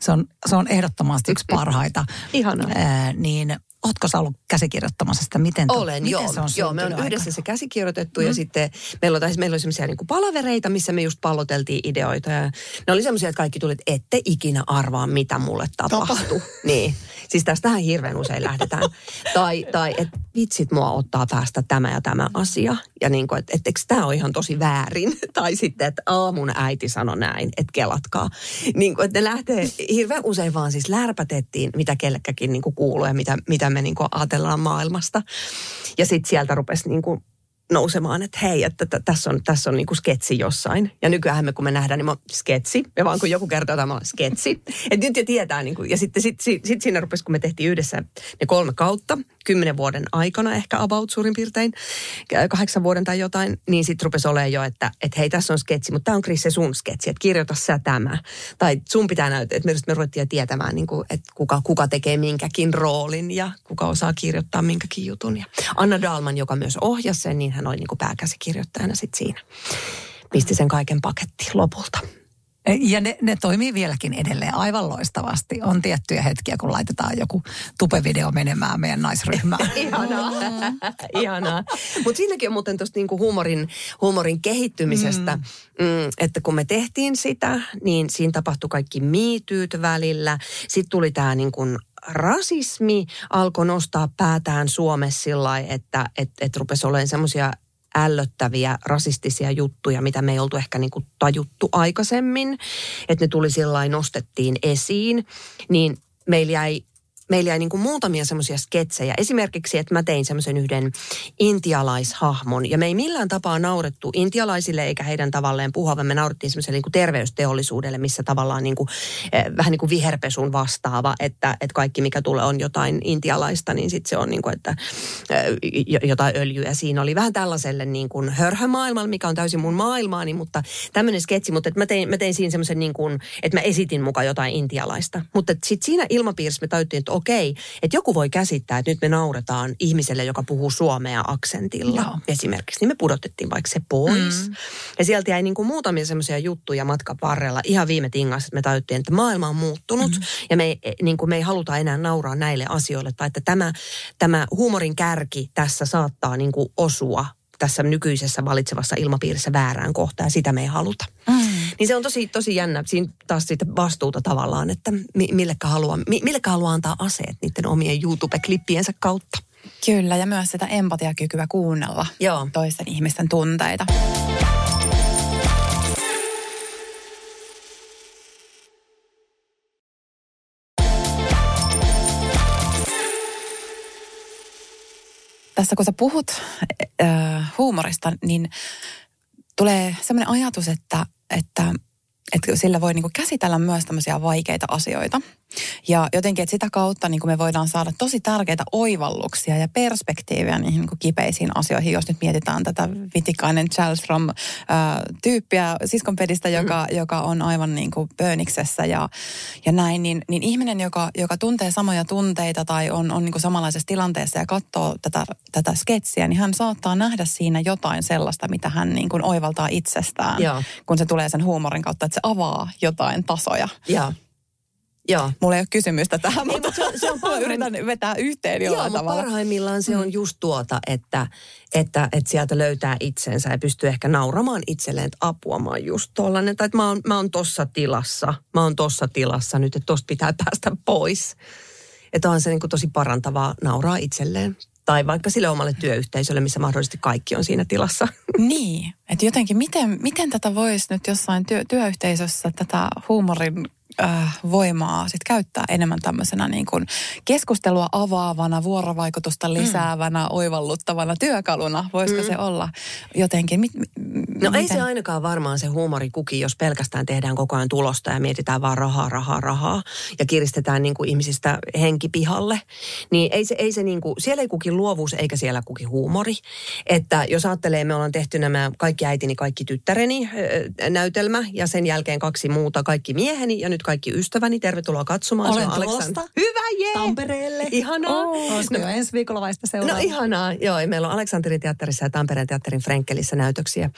Se on, se on ehdottomasti yksi parhaita. Ihanaa. Ää, niin Oletko sä ollut käsikirjoittamassa sitä? Miten, to, Olen, miten joo. se on Joo, me on yhdessä se käsikirjoitettu mm. ja sitten meillä, oli, meillä oli semmoisia niin palavereita, missä me just palloteltiin ideoita. Ja ne oli semmoisia, että kaikki tuli, että ette ikinä arvaa, mitä mulle tapahtuu. niin. Siis tästähän hirveän usein lähdetään. tai, tai että vitsit mua ottaa päästä tämä ja tämä asia. Ja niin kuin, että et, tämä ole ihan tosi väärin? tai sitten, että aamun äiti sanoi näin, että kelatkaa. Niin kuin, että ne lähtee hirveän usein vaan siis lärpätettiin, mitä kellekäkin niin kuin kuuluu ja mitä, mitä me niin kuin ajatellaan maailmasta. Ja sitten sieltä rupesi niin kuin nousemaan, että hei, että tässä on, tässä on niinku sketsi jossain. Ja nykyään me kun me nähdään, niin mä sketsi. Ja vaan kun joku kertoo että mä sketsi. Että nyt jo tietää, niin kuin, ja sitten sit, sit, sit siinä rupesi, kun me tehtiin yhdessä ne kolme kautta, kymmenen vuoden aikana ehkä about suurin piirtein, kahdeksan vuoden tai jotain, niin sitten rupesi olemaan jo, että, että hei, tässä on sketsi, mutta tämä on Chris se sun sketsi, että kirjoita sä tämä. Tai sun pitää näyttää, että me, me ruvettiin tietämään, niin kuin, että kuka, kuka tekee minkäkin roolin ja kuka osaa kirjoittaa minkäkin jutun. Ja Anna Dalman, joka myös ohjasi sen, niin hän oli niin kuin pääkäsikirjoittajana sitten siinä. Pisti sen kaiken pakettiin lopulta. Ja ne, ne toimii vieläkin edelleen aivan loistavasti. On tiettyjä hetkiä, kun laitetaan joku tupevideo menemään meidän naisryhmään. Ihanaa. Ihanaa. Mutta siinäkin on muuten tuosta niinku huumorin, huumorin kehittymisestä, mm. Mm, että kun me tehtiin sitä, niin siinä tapahtui kaikki miityyt välillä. Sitten tuli tämä niinku rasismi alkoi nostaa päätään Suomessa sillä että et, et rupesi olemaan semmoisia ällöttäviä rasistisia juttuja, mitä me ei oltu ehkä niin kuin tajuttu aikaisemmin, että ne tuli sillä nostettiin esiin, niin meillä jäi meillä jäi niin kuin muutamia semmoisia sketsejä. Esimerkiksi, että mä tein semmoisen yhden intialaishahmon. Ja me ei millään tapaa naurettu intialaisille eikä heidän tavalleen puhua, vaan me naurettiin semmoiselle niin terveysteollisuudelle, missä tavallaan niin kuin, eh, vähän niin kuin viherpesun vastaava, että, että kaikki mikä tulee on jotain intialaista, niin sitten se on niin kuin, että eh, jotain öljyä. Siinä oli vähän tällaiselle niin kuin hörhömaailmalle, mikä on täysin mun maailmaani, mutta tämmöinen sketsi, mutta että mä tein, mä tein siinä semmoisen niin kuin, että mä esitin mukaan jotain intialaista. Mutta sitten siinä ilmapiirissä me että okei, että joku voi käsittää, että nyt me nauretaan ihmiselle, joka puhuu suomea aksentilla Joo. esimerkiksi. Niin me pudotettiin vaikka se pois. Mm. Ja sieltä jäi niin kuin muutamia semmoisia juttuja matkan varrella ihan viime tingassa, että me tajuttiin, että maailma on muuttunut mm. ja me ei, niin kuin me ei haluta enää nauraa näille asioille. Tai että tämä, tämä huumorin kärki tässä saattaa niin kuin osua tässä nykyisessä valitsevassa ilmapiirissä väärään kohtaan ja sitä me ei haluta. Mm. Niin se on tosi, tosi jännä. Siinä taas sitten vastuuta tavallaan, että millekä haluaa, millekä haluaa antaa aseet niiden omien YouTube-klippiensä kautta. Kyllä, ja myös sitä empatiakykyä kuunnella Joo. toisten ihmisten tunteita. Tässä kun sä puhut äh, huumorista, niin tulee sellainen ajatus, että, että, että sillä voi niinku käsitellä myös tämmöisiä vaikeita asioita. Ja jotenkin, että sitä kautta niin kuin me voidaan saada tosi tärkeitä oivalluksia ja perspektiiviä niihin niin kuin kipeisiin asioihin. Jos nyt mietitään tätä Vitikainen Charles from äh, tyyppiä siskonpedistä, joka, mm. joka on aivan niin kuin pööniksessä ja, ja näin, niin, niin ihminen, joka, joka tuntee samoja tunteita tai on, on niin kuin samanlaisessa tilanteessa ja katsoo tätä, tätä sketsiä, niin hän saattaa nähdä siinä jotain sellaista, mitä hän niin kuin oivaltaa itsestään, Joo. kun se tulee sen huumorin kautta, että se avaa jotain tasoja. Joo. Joo. Mulla ei ole kysymystä tähän, Ei, mutta se on, se on parhaim... yritän vetää yhteen jollain Joo, tavalla. parhaimmillaan se on mm. just tuota, että, että, että sieltä löytää itsensä ja pystyy ehkä nauramaan itselleen, että apua mä oon just tollanen. Tai että mä oon, mä oon tossa tilassa, mä oon tossa tilassa nyt, että tosta pitää päästä pois. Että on se niin kuin tosi parantavaa nauraa itselleen. Tai vaikka sille omalle työyhteisölle, missä mahdollisesti kaikki on siinä tilassa. Niin, että jotenkin miten, miten tätä voisi nyt jossain työ, työyhteisössä tätä huumorin äh, voimaa sit käyttää enemmän tämmöisenä niin kuin keskustelua avaavana, vuorovaikutusta mm. lisäävänä, mm. oivalluttavana työkaluna. Voisiko mm. se olla jotenkin? Mi- no miten? ei se ainakaan varmaan se huumorikuki, jos pelkästään tehdään koko ajan tulosta ja mietitään vaan rahaa, rahaa, rahaa ja kiristetään niin kuin ihmisistä henkipihalle. Niin ei se, ei se niin kuin, siellä ei kuki luovuus eikä siellä kuki huumori. Että jos ajattelee, me ollaan tehty nämä kaikki äitini, kaikki tyttäreni näytelmä ja sen jälkeen kaksi muuta, kaikki mieheni ja nyt kaikki ystäväni, tervetuloa katsomaan. Olen tulosta. Hyvä, jee! Tampereelle. Ihanaa. Oh, Olisiko no, jo ensi viikolla vai sitä No ihanaa, joo. Meillä on Aleksanterin teatterissa ja Tampereen teatterin Frenkelissä näytöksiä.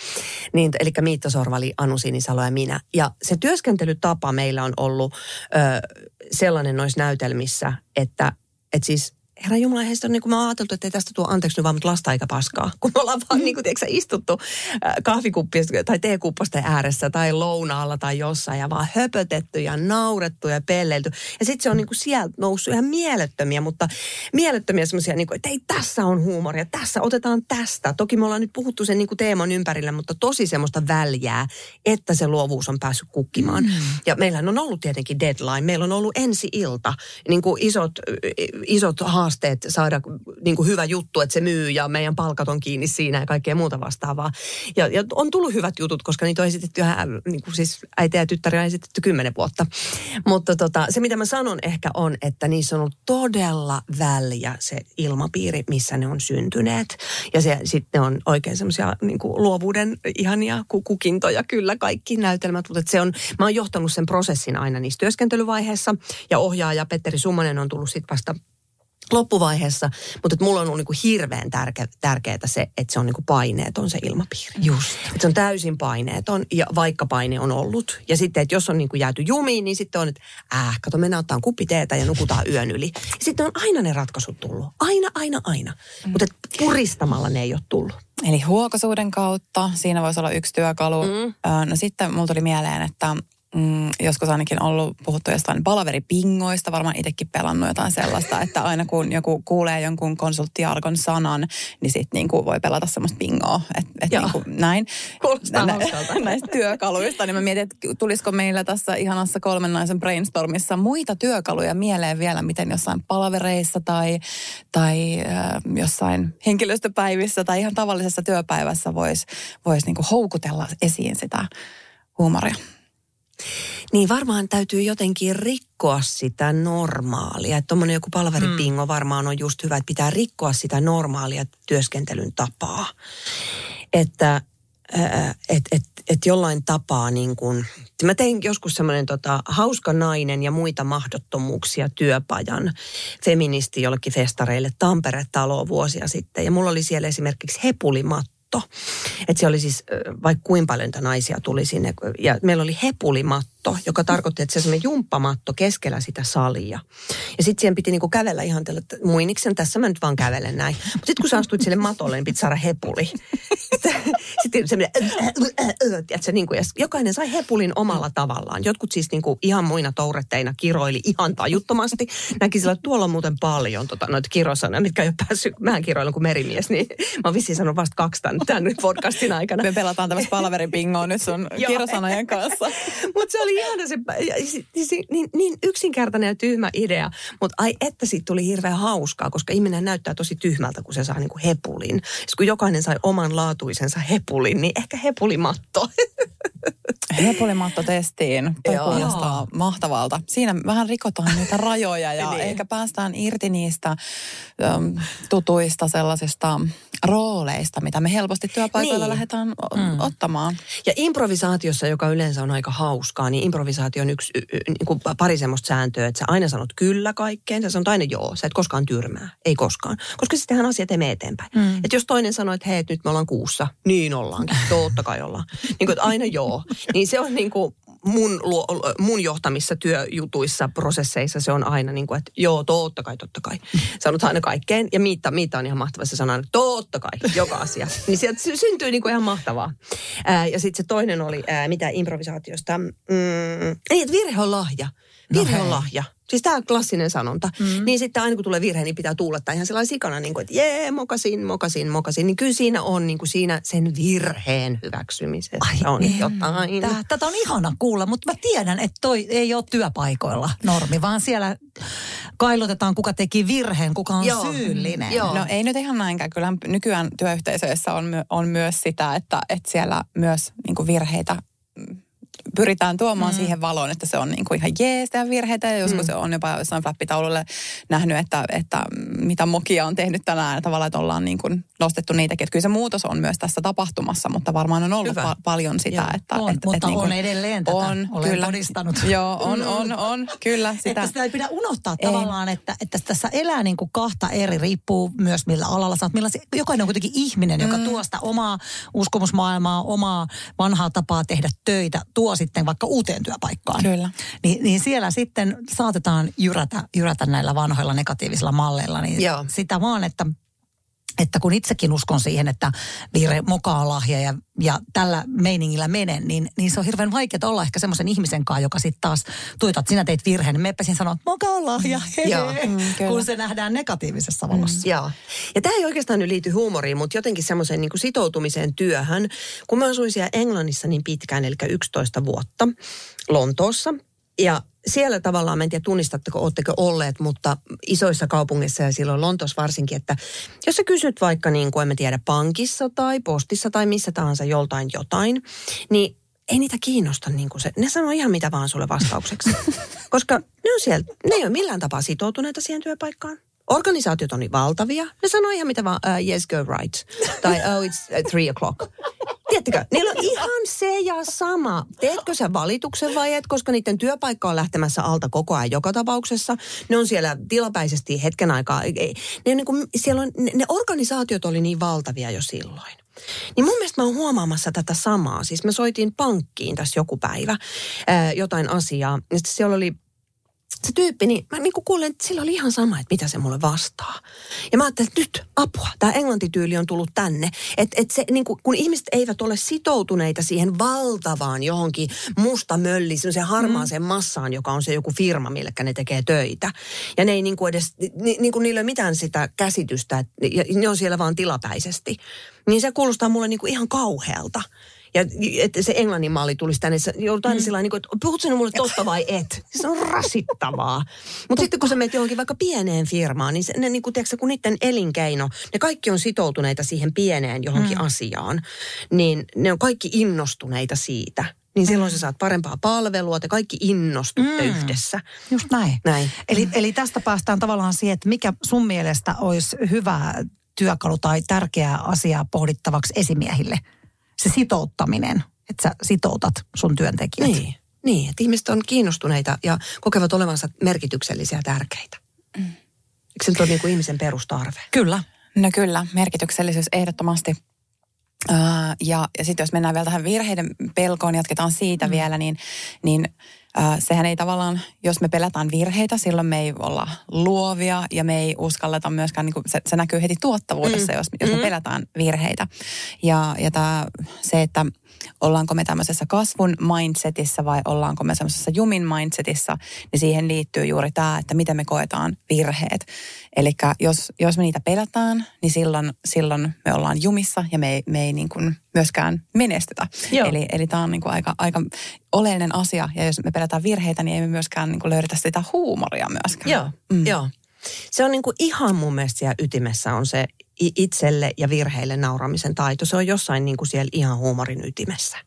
Niin, eli Miitto Sorvali, Anu Sinisalo ja minä. Ja se työskentelytapa meillä on ollut ö, sellainen noissa näytelmissä, että et siis Herra Jumala, heistä on niin kuin mä ajateltu, että ei tästä tuo anteeksi nyt vaan, mutta lasta eikä paskaa. Kun me ollaan vaan mm. niin kuin, tiedätkö, istuttu kahvikuppista tai teekupposten ääressä tai lounaalla tai jossain ja vaan höpötetty ja naurettu ja pelleilty. Ja sitten se on niin kuin sieltä noussut ihan mielettömiä, mutta mielettömiä semmoisia, niin kuin, että ei tässä on huumoria, tässä otetaan tästä. Toki me ollaan nyt puhuttu sen niin kuin teeman ympärillä, mutta tosi semmoista väljää, että se luovuus on päässyt kukkimaan. Mm. Ja meillä on ollut tietenkin deadline, meillä on ollut ensi ilta, niin kuin isot, isot haasteet saada niin kuin hyvä juttu, että se myy ja meidän palkat on kiinni siinä ja kaikkea muuta vastaavaa. Ja, ja on tullut hyvät jutut, koska niitä on esitetty ihan, niin kuin siis äiti ja tyttäriä on esitetty kymmenen vuotta. Mutta tota, se, mitä mä sanon ehkä on, että niissä on ollut todella väliä se ilmapiiri, missä ne on syntyneet. Ja se, sitten on oikein semmoisia niin luovuuden ihania kukintoja kyllä kaikki näytelmät. Mutta se on, mä oon johtanut sen prosessin aina niissä työskentelyvaiheissa. Ja ohjaaja Petteri Summanen on tullut sitten vasta loppuvaiheessa, mutta että mulla on ollut niin kuin hirveän tärke, tärkeää se, että se on niin kuin paineeton se ilmapiiri. Just. Että se on täysin paineeton, ja vaikka paine on ollut. Ja sitten, että jos on niin kuin jääty jumiin, niin sitten on, että äh, kato, mennään ottaa kuppi teetä ja nukutaan yön yli. Ja sitten on aina ne ratkaisut tullut. Aina, aina, aina. Mm. Mutta puristamalla ne ei ole tullut. Eli huokosuuden kautta, siinä voisi olla yksi työkalu. Mm. No sitten mulla tuli mieleen, että mm, joskus ainakin ollut puhuttu jostain palaveripingoista, varmaan itsekin pelannut jotain sellaista, että aina kun joku kuulee jonkun konsulttiarkon sanan, niin sitten niin voi pelata semmoista pingoa, että et niin näin. Kuulostaa Nä, näistä työkaluista, niin mä mietin, että tulisiko meillä tässä ihanassa kolmen naisen brainstormissa muita työkaluja mieleen vielä, miten jossain palavereissa tai, tai äh, jossain henkilöstöpäivissä tai ihan tavallisessa työpäivässä voisi vois niin houkutella esiin sitä huumoria. Niin varmaan täytyy jotenkin rikkoa sitä normaalia. Että tuommoinen joku palveripingo mm. varmaan on just hyvä, että pitää rikkoa sitä normaalia työskentelyn tapaa. Että et, et, et jollain tapaa niin kuin, mä tein joskus semmoinen tota, hauska nainen ja muita mahdottomuuksia työpajan feministi jollekin festareille Tampere-taloon vuosia sitten. Ja mulla oli siellä esimerkiksi hepulimatto Että se oli siis, vaikka kuinka paljon naisia tuli sinne. Ja meillä oli hepulimatto, joka tarkoitti, että se semmoinen jumppamatto keskellä sitä salia. Ja sitten siihen piti niinku kävellä ihan tällä, että muiniksen tässä mä nyt vaan kävelen näin. Mutta sitten kun sä astuit sille matolle, niin piti saada hepuli. Sitten semmoinen, se niinku, ja jokainen sai hepulin omalla tavallaan. Jotkut siis niinku ihan muina touretteina kiroili ihan tajuttomasti. Näki sillä, että tuolla on muuten paljon tota, noita kirosanoja, mitkä ei ole päässyt, mähän kiroilen kuin merimies, niin mä oon vissiin sanonut vasta kaksi tämän, tämän podcastin aikana. Me pelataan tämmöistä palaveripingoa nyt sun kirosanojen kanssa. mutta se oli ihana se, niin, niin yksinkertainen ja tyhmä idea, mutta ai että siitä tuli hirveän hauskaa, koska ihminen näyttää tosi tyhmältä, kun se saa niinku hepulin. Siis kun jokainen sai oman laatuisensa hepulin, niin ehkä hepulimatto. Hepulimatto testiin. Toi kuulostaa mahtavalta. Siinä vähän rikotaan niitä rajoja ja niin. ehkä päästään irti niistä um, tutuista sellaisista rooleista, mitä me helposti työpaikoilla niin. lähdetään mm. ottamaan. Ja improvisaatiossa, joka yleensä on aika hauskaa, niin improvisaatio on yksi, niin kuin pari semmoista sääntöä, että sä aina sanot kyllä kaikkeen, sä sanot aina joo, sä et koskaan tyrmää, ei koskaan. Koska sittenhän asiat ei mene eteenpäin. Mm. Että jos toinen sanoo, että hei, nyt me ollaan kuussa, niin ollaankin, totta kai ollaan. niin kuin, että aina joo. Niin se on niin kuin mun, mun johtamissa työjutuissa, prosesseissa se on aina niin kuin, että joo, totta kai, totta kai. Sanot aina kaikkeen. Ja Miitta, Miitta on ihan mahtava, se sanoo aina, totta kai, joka asia. Niin sieltä syntyy niin kuin ihan mahtavaa. Ää, ja sitten se toinen oli, ää, mitä improvisaatiosta, mm, ei, että virhe on lahja. Virhe no on lahja. Siis tämä klassinen sanonta. Mm. Niin sitten aina kun tulee virhe, niin pitää tuulettaa ihan sellainen sikana, niin kuin, että jee, mokasin, mokasin, mokasin. Niin kyllä siinä on niin kuin siinä sen virheen hyväksymisessä Ai on en. jotain. Tää, tätä on ihana kuulla, mutta mä tiedän, että toi ei ole työpaikoilla normi, vaan siellä kailotetaan, kuka teki virheen, kuka on Joo. syyllinen. Joo. No ei nyt ihan näinkään. Kyllä nykyään työyhteisöissä on, on myös sitä, että, että siellä myös niin kuin virheitä pyritään tuomaan mm. siihen valoon, että se on niin kuin ihan jees ja virheitä. Ja joskus mm. on jopa jossain flappitaululle nähnyt, että, että mitä Mokia on tehnyt tänään. Tavallaan, että ollaan niin kuin nostettu niitäkin. Että kyllä se muutos on myös tässä tapahtumassa, mutta varmaan on ollut pa- paljon sitä. Joo, että, on, että, mutta että niin kuin, on edelleen tätä. On, Olen kyllä. todistanut. Joo, on, on, on, kyllä. Sitä. Että sitä ei pidä unohtaa ei. tavallaan, että, että tässä elää niin kuin kahta eri, riippuu myös millä alalla sä oot. Jokainen on kuitenkin ihminen, joka mm. tuo sitä omaa uskomusmaailmaa, omaa vanhaa tapaa tehdä töitä, tuo sitten vaikka uuteen työpaikkaan. Kyllä. Ni, niin siellä sitten saatetaan jyrätä, jyrätä näillä vanhoilla negatiivisilla malleilla. Niin Joo. sitä vaan, että että kun itsekin uskon siihen, että virhe mukaan lahja ja, ja tällä meiningillä menen, niin, niin se on hirveän vaikeaa olla ehkä semmoisen ihmisen kanssa, joka sitten taas tuitat, että sinä teit virheen, niin meppä sanoa, että mukaan lahja, hei, Joo, mm, kun se nähdään negatiivisessa valossa. Mm, joo. Ja tämä ei oikeastaan nyt liity huumoriin, mutta jotenkin semmoiseen niin sitoutumiseen työhön. Kun mä asuin siellä Englannissa niin pitkään, eli 11 vuotta Lontoossa, ja siellä tavallaan, en tiedä tunnistatteko, oletteko olleet, mutta isoissa kaupungeissa ja silloin Lontossa varsinkin, että jos sä kysyt vaikka niin kuin, en tiedä, pankissa tai postissa tai missä tahansa joltain jotain, niin ei niitä kiinnosta niin kuin se. Ne sanoo ihan mitä vaan sulle vastaukseksi. Koska ne on siellä, ne ei ole millään tapaa sitoutuneita siihen työpaikkaan. Organisaatiot on niin valtavia. Ne sanoo ihan mitä vaan, uh, yes, go right. Tai oh, it's uh, three o'clock. Tiedättekö, niillä on ihan se ja sama. Teetkö sä valituksen vai et, koska niiden työpaikka on lähtemässä alta koko ajan joka tapauksessa. Ne on siellä tilapäisesti hetken aikaa. Ne, niin kuin, siellä on, ne, ne organisaatiot oli niin valtavia jo silloin. Niin mun mielestä mä oon huomaamassa tätä samaa. Siis mä soitin pankkiin tässä joku päivä ää, jotain asiaa. Ja siellä oli se tyyppi, niin mä niin kuulen, että sillä oli ihan sama, että mitä se mulle vastaa. Ja mä ajattelin, että nyt apua, tämä englantityyli on tullut tänne. Että et se, niin kuin, kun ihmiset eivät ole sitoutuneita siihen valtavaan johonkin musta mölli, se harmaaseen mm. massaan, joka on se joku firma, millä ne tekee töitä. Ja ne ei niin kuin edes, ni, niin kuin niillä ei ole mitään sitä käsitystä, että ne on siellä vaan tilapäisesti. Niin se kuulostaa mulle niin kuin ihan kauhealta. Ja että se englannin malli tulisi tänne, joudut aina mm. sillä niin että puhutko mulle totta vai et? Se on rasittavaa. Mutta sitten kun sä menet johonkin vaikka pieneen firmaan, niin se, ne, niin kuin, tiedätkö, kun niiden elinkeino, ne kaikki on sitoutuneita siihen pieneen johonkin mm. asiaan, niin ne on kaikki innostuneita siitä niin silloin sä saat parempaa palvelua, te kaikki innostutte mm. yhdessä. Just näin. näin. Eli, eli tästä päästään tavallaan siihen, että mikä sun mielestä olisi hyvä työkalu tai tärkeä asia pohdittavaksi esimiehille – se sitouttaminen, että sä sitoutat sun työntekijät. Niin, niin että ihmiset on kiinnostuneita ja kokevat olevansa merkityksellisiä ja tärkeitä. Mm. Eikö se nyt ole niin kuin ihmisen perustarve? Kyllä. No kyllä, merkityksellisyys ehdottomasti. Uh, ja ja sitten jos mennään vielä tähän virheiden pelkoon, jatketaan siitä mm. vielä, niin, niin sehän ei tavallaan, jos me pelätään virheitä, silloin me ei olla luovia ja me ei uskalleta myöskään, niin kuin se, se näkyy heti tuottavuudessa, mm. jos, jos me mm. pelätään virheitä. Ja, ja tää, se, että ollaanko me tämmöisessä kasvun mindsetissä vai ollaanko me semmoisessa jumin mindsetissä, niin siihen liittyy juuri tämä, että miten me koetaan virheet. Eli jos, jos me niitä pelätään, niin silloin, silloin me ollaan jumissa ja me ei, me ei niin kuin myöskään menestytä. Joo. Eli, eli tämä on niin kuin aika, aika oleellinen asia ja jos me pelätään virheitä, niin ei me myöskään niin kuin löydetä sitä huumoria myöskään. Joo, mm. joo. Se on niin kuin ihan mun mielestä siellä ytimessä on se itselle ja virheille nauramisen taito. Se on jossain niin kuin siellä ihan huumorin ytimessä.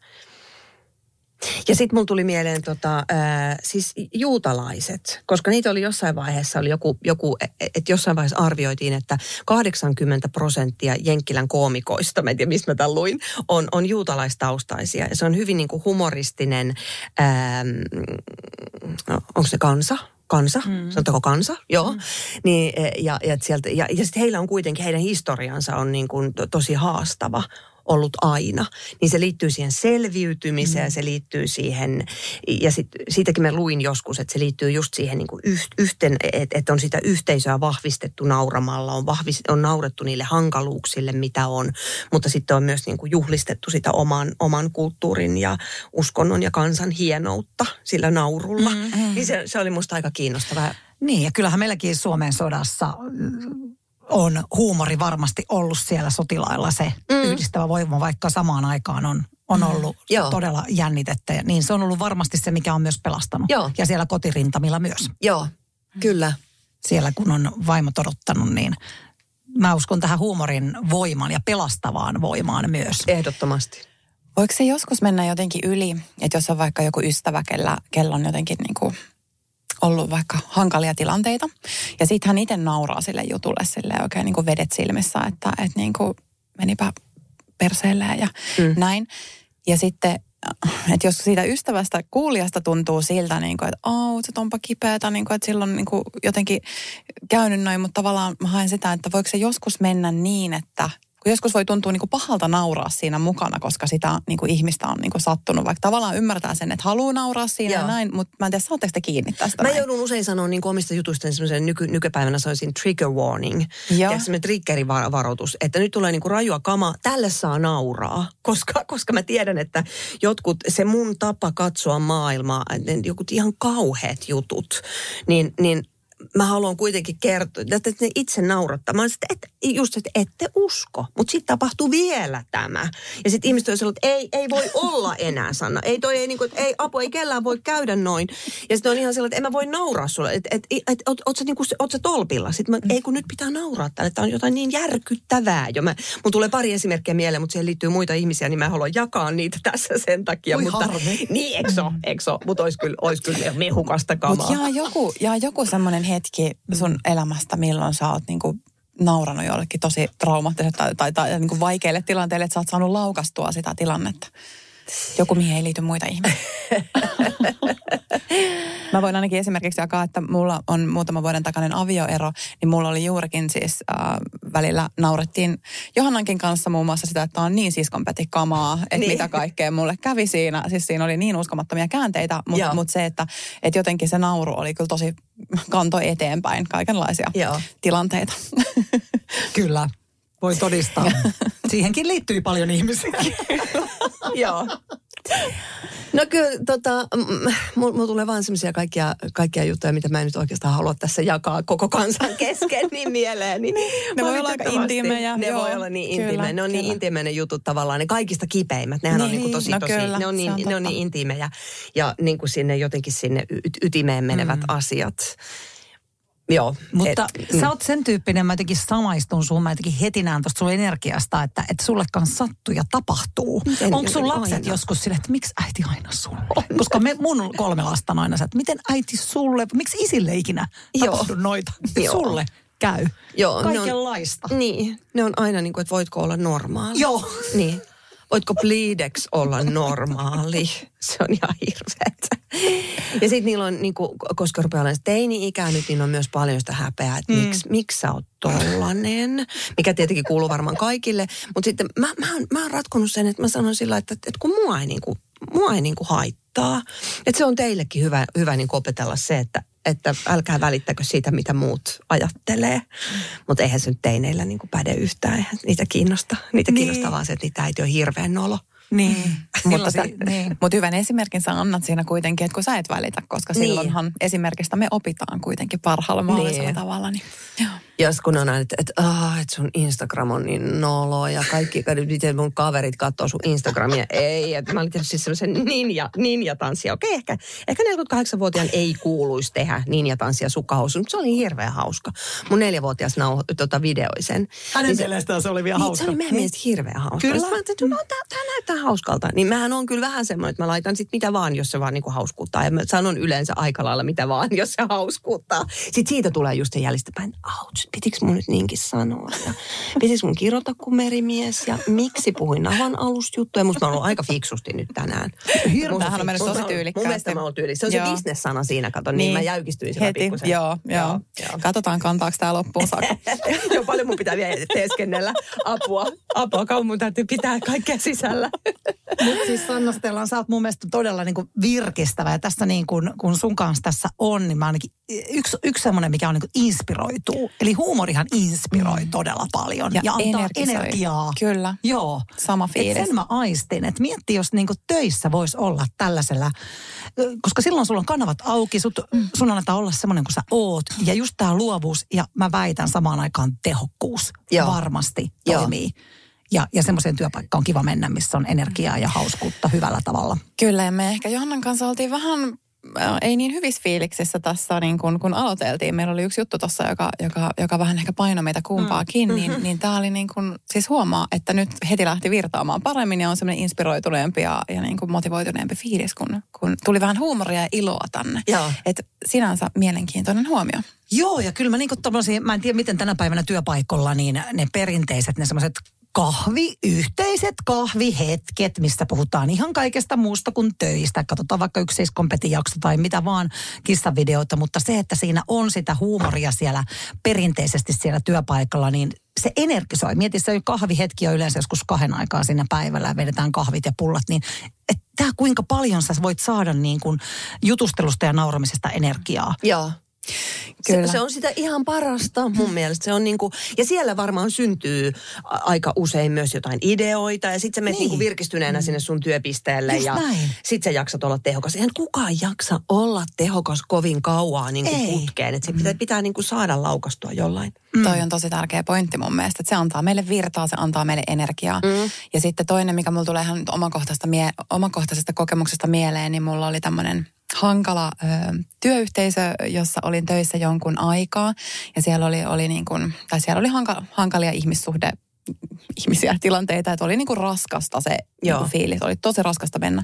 Ja sitten mun tuli mieleen tota, äh, siis juutalaiset, koska niitä oli jossain vaiheessa, oli joku, joku että jossain vaiheessa arvioitiin, että 80 prosenttia Jenkkilän koomikoista, mä en tiedä mistä mä tämän luin, on, on juutalaistaustaisia. Ja se on hyvin niin kuin humoristinen, ähm, onko se kansa? Kansa, mm. sanotaanko kansa, joo. Mm. Niin, e, ja, ja, sieltä, ja, ja sitten heillä on kuitenkin, heidän historiansa on niin kuin to, tosi haastava ollut aina. Niin se liittyy siihen selviytymiseen, mm. se liittyy siihen, ja sit, siitäkin mä luin joskus, että se liittyy just siihen niin kuin yht, yhten, että et on sitä yhteisöä vahvistettu nauramalla, on, vahvist, on naurettu niille hankaluuksille, mitä on, mutta sitten on myös niin kuin juhlistettu sitä oman, oman kulttuurin ja uskonnon ja kansan hienoutta sillä naurulla. Mm, mm. Niin se, se oli musta aika kiinnostavaa. Niin, ja kyllähän meilläkin Suomen sodassa on huumori varmasti ollut siellä sotilailla se mm. yhdistävä voima, vaikka samaan aikaan on, on mm. ollut mm. todella jännitettä. Ja niin se on ollut varmasti se, mikä on myös pelastanut. Joo. Ja siellä kotirintamilla myös. Joo, kyllä. Siellä kun on vaimot odottanut, niin mä uskon tähän huumorin voimaan ja pelastavaan voimaan myös. Ehdottomasti. Voiko se joskus mennä jotenkin yli, että jos on vaikka joku ystävä, kellä, kello on jotenkin niin kuin ollut vaikka hankalia tilanteita. Ja sitten hän itse nauraa sille jutulle sille oikein niin kuin vedet silmissä, että, että niin kuin menipä perseelleen ja mm. näin. Ja sitten että jos siitä ystävästä kuulijasta tuntuu siltä, niin kuin, että oh, se onpa kipeätä, niin kuin, että silloin niin kuin jotenkin käynyt noin, mutta tavallaan mä haen sitä, että voiko se joskus mennä niin, että kun joskus voi tuntua niin kuin pahalta nauraa siinä mukana, koska sitä niin kuin ihmistä on niin kuin sattunut. Vaikka tavallaan ymmärtää sen, että haluaa nauraa siinä Joo. ja näin, mutta mä en tiedä, saatteko te kiinni tästä Mä näin? joudun usein sanoa niin kuin omista jutuista semmoisen nyky, nykypäivänä sanoisin trigger warning. Joo. Ja semmoinen triggerivaroitus, että nyt tulee niin kuin rajua kama, tälle saa nauraa. Koska, koska mä tiedän, että jotkut, se mun tapa katsoa maailmaa, joku ihan kauheat jutut, niin, niin mä haluan kuitenkin kertoa, että ne itse naurattaa. Mä että et, just, että ette usko, mutta sitten tapahtuu vielä tämä. Ja sitten ihmiset on että ei, ei voi olla enää sana. Ei toi, ei, niin kuin, ei apu, ei kellään voi käydä noin. Ja sitten on ihan sellainen, että en mä voi nauraa sulle, että et, et, et, oot, oot, sä, niin kuin, oot sä tolpilla. Sitten mä, ei kun nyt pitää nauraa tälle, tämä on jotain niin järkyttävää. Jo mä, mun tulee pari esimerkkiä mieleen, mutta siihen liittyy muita ihmisiä, niin mä haluan jakaa niitä tässä sen takia. Ui mutta, harmi. Niin, se ole, Mutta olisi kyllä, olisi kyllä mehukasta kamaa. Mutta jaa joku, jaa joku semmoinen hetki sun elämästä, milloin sä oot niinku nauranut jollekin tosi traumaattiselle tai, tai, tai niin kuin vaikeille tilanteille, että sä oot saanut laukastua sitä tilannetta. Joku, mihin ei liity muita ihmisiä. Mä voin ainakin esimerkiksi jakaa, että mulla on muutama vuoden takainen avioero, niin mulla oli juurikin siis äh, välillä naurettiin Johannankin kanssa muun muassa sitä, että on niin siskonpäti kamaa, että niin. mitä kaikkea mulle kävi siinä. Siis siinä oli niin uskomattomia käänteitä, mutta mut se, että, että jotenkin se nauru oli kyllä tosi kanto eteenpäin kaikenlaisia Joo. tilanteita. Kyllä, voi todistaa. Siihenkin liittyy paljon ihmisiä. Joo. No kyllä, tota, mulla tulee vaan semmoisia kaikkia, kaikkia juttuja, mitä mä en nyt oikeastaan halua tässä jakaa koko kansan kesken niin mieleen. Niin ne voi olla aika intiimejä. Ne joo, voi olla niin intiimejä. Ne on niin kyllä. niin intiimejä ne jutut tavallaan. Ne kaikista kipeimmät. Nehän niin, on niin kuin tosi, no tosi, kyllä, ne on niin, on ne on niin intiimejä. Ja niin kuin sinne jotenkin sinne ytimeen menevät mm. asiat. Joo. Mutta et, sä oot sen tyyppinen, mä jotenkin samaistun sun, mä jotenkin heti näen tuosta sun energiasta, että, että sullekaan sattuu ja tapahtuu. Miten, Onko sun lapset aina? joskus sille, että miksi äiti aina sulle? Koska me, mun kolme lasta on aina se, että miten äiti sulle, miksi isille ikinä tapahdu noita? Joo. Sulle käy. Joo, Kaikenlaista. Ne on, niin, ne on aina niin kuin, että voitko olla normaali. Joo. Niin. Voitko pleadex olla normaali? Se on ihan hirveetä. Ja sitten niillä on, niin kuin, koska rupeaa olemaan teini-ikää nyt, niin on myös paljon sitä häpeää, että mm. miksi, miksi sä oot tollanen, mikä tietenkin kuuluu varmaan kaikille. Mutta sitten mä, mä, oon, mä oon ratkonut sen, että mä sanon sillä, että, että kun mua ei, niin kuin, mua ei niin kuin haittaa. Että se on teillekin hyvä, hyvä niin opetella se, että, että älkää välittäkö siitä, mitä muut ajattelee. Mutta eihän se nyt teineillä niin kuin päde yhtään. Eihän niitä kiinnosta. Niitä Niin. kiinnostaa vaan se, että niitä äiti on hirveän nolo. Niin. Mutta, Millaisia- niin. mutta hyvän esimerkin sä annat siinä kuitenkin, että kun sä et välitä, koska Niin. silloinhan esimerkistä me opitaan kuitenkin parhaalla mahdollisella Niin. tavalla. Niin, joo. Ja sit kun on aina, että, että, ah, että sun Instagram on niin nolo ja kaikki, miten mun kaverit katsoo sun Instagramia. Ei, että mä olin tehnyt siis semmoisen ninja, ninja-tanssia. Okei, ehkä, ehkä 48-vuotiaan ei kuuluisi tehdä ninja-tanssia sukahousuun, mutta se oli hirveän hauska. Mun neljävuotias nau, tota, videoi sen. Hänen Niin se- mielestään se oli vielä niin, hauska. se oli meidän mielestä hirveän hauska. Kyllä. Sitten Mä ajattelin, että no, tää, tää näyttää hauskalta. Niin mähän on kyllä vähän semmoinen, että mä laitan sit mitä vaan, jos se vaan niinku hauskuuttaa. Ja mä sanon yleensä aika lailla mitä vaan, jos se hauskuuttaa. Sitten siitä tulee just se jäljestäpäin, auts, pitikö mun nyt niinkin sanoa? Ja pitikö mun kirjoittaa kuin merimies? Ja miksi puhuin navan alusjuttuja? Musta mä oon ollut aika fiksusti nyt tänään. Hirveän Tämähän on mennyt tosi tyylikkäästi. Mun mielestä mä oon tyylissä. Se on Joo. se business-sana siinä, kato, niin, mä jäykistyin sillä Heti, pikkusen. joo, joo. joo. joo. Katsotaan, kantaako tämä loppuun saakka. Joo, paljon mun pitää vielä teeskennellä. Apua, apua, kauan mun täytyy pitää kaikkea sisällä. Mutta siis Sanna Stellan, sä oot mun mielestä todella niin kuin virkistävä. Ja tässä niin kuin, kun sun kanssa tässä on, niin mä ainakin, yksi, yksi semmoinen, mikä on niin kuin inspiroituu. Eli huumorihan inspiroi mm. todella paljon. Ja antaa energisoi. energiaa. Kyllä. Joo. Sama Et fiilis. sen mä aistin, että mietti, jos niinku töissä voisi olla tällaisella, koska silloin sulla on kanavat auki, sut, Mm. sun annetaan olla semmoinen kuin sä oot. Ja just tämä luovuus ja mä väitän samaan aikaan tehokkuus Joo. varmasti Joo. toimii. Ja, ja semmoiseen työpaikkaan on kiva mennä, missä on energiaa ja hauskuutta hyvällä tavalla. Kyllä, ja me ehkä Johannan kanssa oltiin vähän äh, ei niin hyvissä fiiliksissä tässä, niin kun, kun aloiteltiin. Meillä oli yksi juttu tuossa, joka, joka, joka vähän ehkä painoi meitä kumpaakin. Mm. Niin, niin tämä oli niin kun, siis huomaa, että nyt heti lähti virtaamaan paremmin ja on semmoinen inspiroituneempi ja, ja niin kuin motivoituneempi fiilis, kun, kun tuli vähän huumoria ja iloa tänne. Joo. Et sinänsä mielenkiintoinen huomio. Joo, ja kyllä mä niinku tommosia, mä en tiedä miten tänä päivänä työpaikolla, niin ne perinteiset, ne semmoiset kahvi, yhteiset kahvihetket, missä puhutaan ihan kaikesta muusta kuin töistä. Katsotaan vaikka yksi jakso tai mitä vaan kissavideoita, mutta se, että siinä on sitä huumoria siellä perinteisesti siellä työpaikalla, niin se energisoi. Mieti, se kahvihetki on yleensä joskus kahden aikaa siinä päivällä ja vedetään kahvit ja pullat, niin että kuinka paljon sä voit saada niin kuin jutustelusta ja nauramisesta energiaa. Joo. Kyllä. Se, se on sitä ihan parasta mun mielestä. Se on niinku, ja siellä varmaan syntyy aika usein myös jotain ideoita ja sitten sä menet Niin. niinku virkistyneenä sinne sun työpisteelle Just ja näin. sit sä jaksat olla tehokas. Eihän kukaan jaksa olla tehokas kovin kauaa niinku Ei. putkeen. Et se pitää, pitää niinku saada laukastua jollain. Mm. Toi on tosi tärkeä pointti mun mielestä, että se antaa meille virtaa, se antaa meille energiaa. Mm. Ja sitten toinen, mikä mulla tulee ihan omakohtaisesta, mie- omakohtaisesta kokemuksesta mieleen, niin mulla oli tämmöinen hankala ö, työyhteisö, jossa olin töissä jonkun aikaa. Ja siellä oli, oli, niin kuin, tai siellä oli hanka, hankalia ihmissuhde ihmisiä, tilanteita, että oli niin kuin raskasta se niin Joo. kuin fiilis. Oli tosi raskasta mennä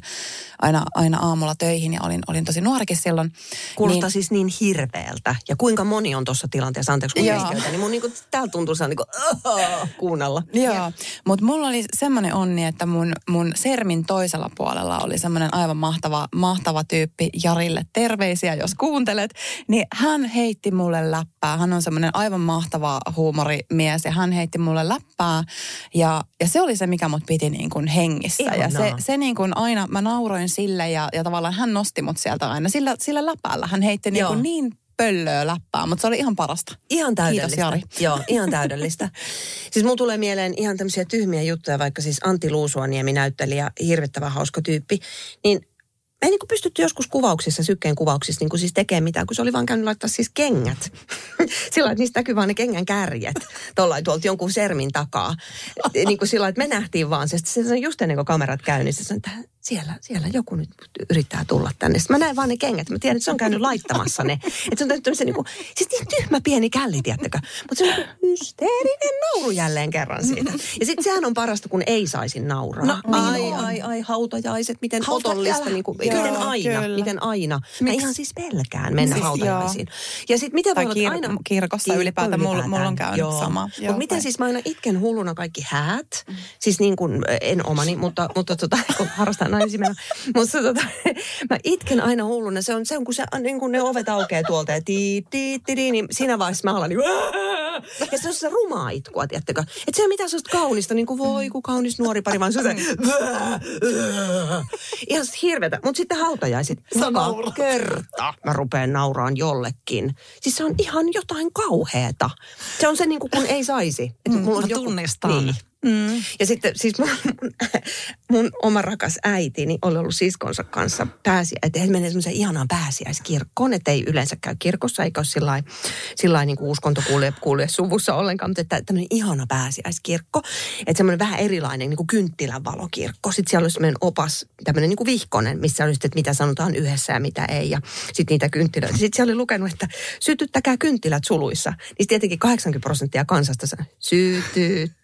aina, aina aamulla töihin ja olin, olin tosi nuorikin silloin. Kuulostaa niin. siis niin hirveältä. Ja kuinka moni on tuossa tilanteessa, anteeksi kun keskeytän, niin mun niinku, täällä tuntuu se niinku, uh, kuunnella. Joo, mutta mulla oli semmoinen onni, että mun, mun sermin toisella puolella oli semmoinen aivan mahtava, mahtava tyyppi Jarille. Terveisiä, jos kuuntelet. Niin hän heitti mulle läppää. Hän on semmoinen aivan mahtava huumorimies ja hän heitti mulle läppää. Ja, ja se oli se, mikä mut piti niin kuin hengissä. Ja se, Ihanaa. se niin kuin aina, mä nauroin sille ja, ja tavallaan hän nosti mut sieltä aina sillä, sillä läpällä. Hän heitti niin, kuin niin pöllöä läppää, mutta se oli ihan parasta. Ihan täydellistä. Kiitos, Jari. Joo, ihan täydellistä. siis mulla tulee mieleen ihan tämmöisiä tyhmiä juttuja, vaikka siis Antti Luusuaniemi näyttelijä, hirvittävän hauska tyyppi, niin ei niin pystytty joskus kuvauksissa, sykkeen kuvauksissa niin siis tekemään mitään, kun se oli vaan käynyt laittaa siis kengät. sillä että niistä näkyy vaan ne kengän kärjet tuolla tuolta jonkun sermin takaa. niin kuin sillä että me nähtiin vaan se. Se on just ennen kuin kamerat käy, niin että siellä, siellä joku nyt yrittää tulla tänne. Sitten mä näin vaan ne kengät. Mä tiedän, että se on käynyt laittamassa ne. Että se on se niin kuin, siis niin tyhmä pieni källi, tiedättekö? Mutta se on niin hysteerinen nauru jälleen kerran siitä. Ja sitten sehän on parasta, kun ei saisi nauraa. No, niin ai, on. ai, ai, hautajaiset, miten Hauta- otollista, niin kuin, Joo, miten aina, kyllä. miten aina. Mä Miks? ihan siis pelkään mennä Siis, hautajaisiin. Ja sitten miten voi kir- aina... kirkossa ylipäätään. Mulla- mulla on käynyt sama. Joo, Mutta miten vai- siis mä aina itken hulluna kaikki häät. Siis niin kuin, en omani, mutta, mutta tota, kun harrastan nainen meno. Mutta tota, mä itken aina hulluna. Se on, se on kun, se, niin kun ne ovet aukeaa tuolta ja tii, tii, tii, tii, niin siinä vaiheessa mä alan niin ja se on se rumaa itkua, tiedättekö? Että se ei mitään sellaista kaunista, niin kuin voi, kun kaunis nuori pari, vaan se on se ihan hirvetä. Mutta sitten hautajaiset, joka kerta mä rupean nauraan jollekin. Siis se on ihan jotain kauheeta. Se on se niin kuin kun ei saisi. Että mulla mä tunnistan. Niin. Mm. Ja sitten siis mun, mun, oma rakas äitini oli ollut siskonsa kanssa pääsiä, että he menee semmoiseen ihanaan pääsiäiskirkkoon, että ei yleensä käy kirkossa, eikä ole sillä lailla niin uskonto kuulee, kuulee suvussa ollenkaan, mutta että tämmöinen ihana pääsiäiskirkko, että semmoinen vähän erilainen niin kuin kynttilän valokirkko. Sitten siellä oli semmoinen opas, tämmöinen niin kuin vihkonen, missä oli sitten, että mitä sanotaan yhdessä ja mitä ei, ja sitten niitä kynttilöitä. Sitten siellä oli lukenut, että sytyttäkää kynttilät suluissa. Niin tietenkin 80 prosenttia kansasta sanoi,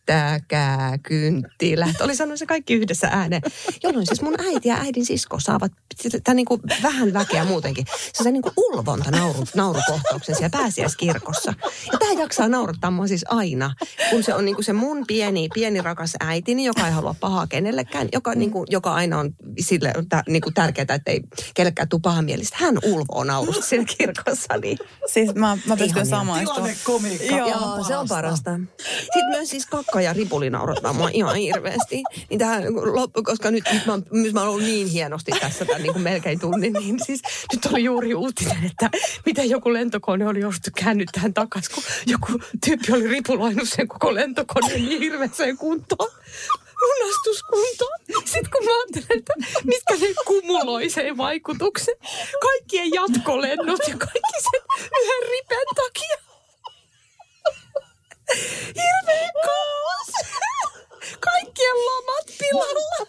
sytyttäkää kynttilät. Oli sanonut se kaikki yhdessä ääneen. Jolloin siis mun äiti ja äidin sisko saavat sitä niin kuin vähän väkeä muutenkin. Se on niin kuin ulvonta nauru, naurukohtauksen siellä pääsiäiskirkossa. Ja tämä jaksaa naurattaa mua siis aina, kun se on niin kuin se mun pieni, pieni rakas äitini, joka ei halua pahaa kenellekään, joka, niin kuin, joka aina on sille niin kuin tärkeää, että ei kellekään tule paha mielistä. Hän ulvoo naurusta siellä kirkossa. Niin. Siis mä, mä pystyn Ihania. samaistumaan. Tilannekomiikka. Joo, Joo se on parasta. Sitten myös siis kakka ja ripuli naurattaa mua ihan hirveästi. Niin tähän, loppu, koska nyt, nyt mä, mä oon ollut niin hienosti tässä tämän niin kuin melkein tunnin, niin siis nyt oli juuri uutinen, että miten joku lentokone oli jouduttu käännyttämään takaisin, kun joku tyyppi oli ripuloinut sen koko lentokoneen niin hirveäseen kuntoon lunastuskuntoon. Sitten kun mä ajattelen, että mitkä ne kumuloi sen vaikutuksen. Kaikkien jatkolennot ja kaikki sen yhden ripen takia. Hirveä kaos. Kaikkien lomat pilalla.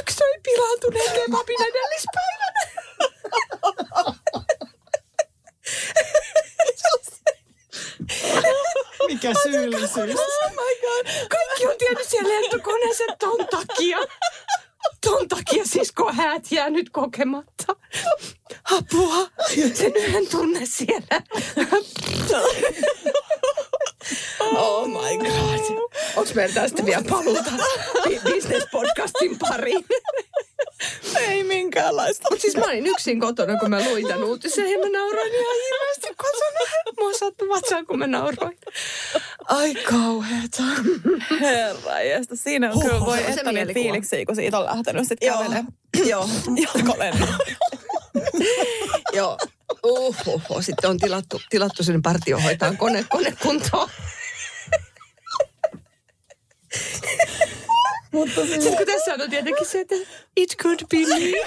Yksi söi pilaantuneen kebabin edellispäivänä. Mikä syyllisyys. Oh my god. Kaikki on tiennyt siellä lentokoneessa ton takia. Ton takia sisko häät jäänyt kokematta. Apua. Sen yhden tunne siellä. Oh my god. Onks meillä tästä vielä paluuta business-podcastin pariin? Ei minkäänlaista. Mutta siis mä olin yksin kotona, kun mä luin tämän uutisen ja mä nauroin ihan hirveästi kotona. Mua sattui vatsaan, kun mä nauroin. Ai kauheeta. Herra jästä. Siinä on kyllä voi että mielikuva. fiiliksiä, kun siitä on lähtenyt sitten Joo. kävelee Joo. Joo. Uh, uh, uh. Sitten on tilattu, tilattu sinne partio hoitaa kone, kone Mutta Sitten kun tässä on tietenkin se, että it could be me.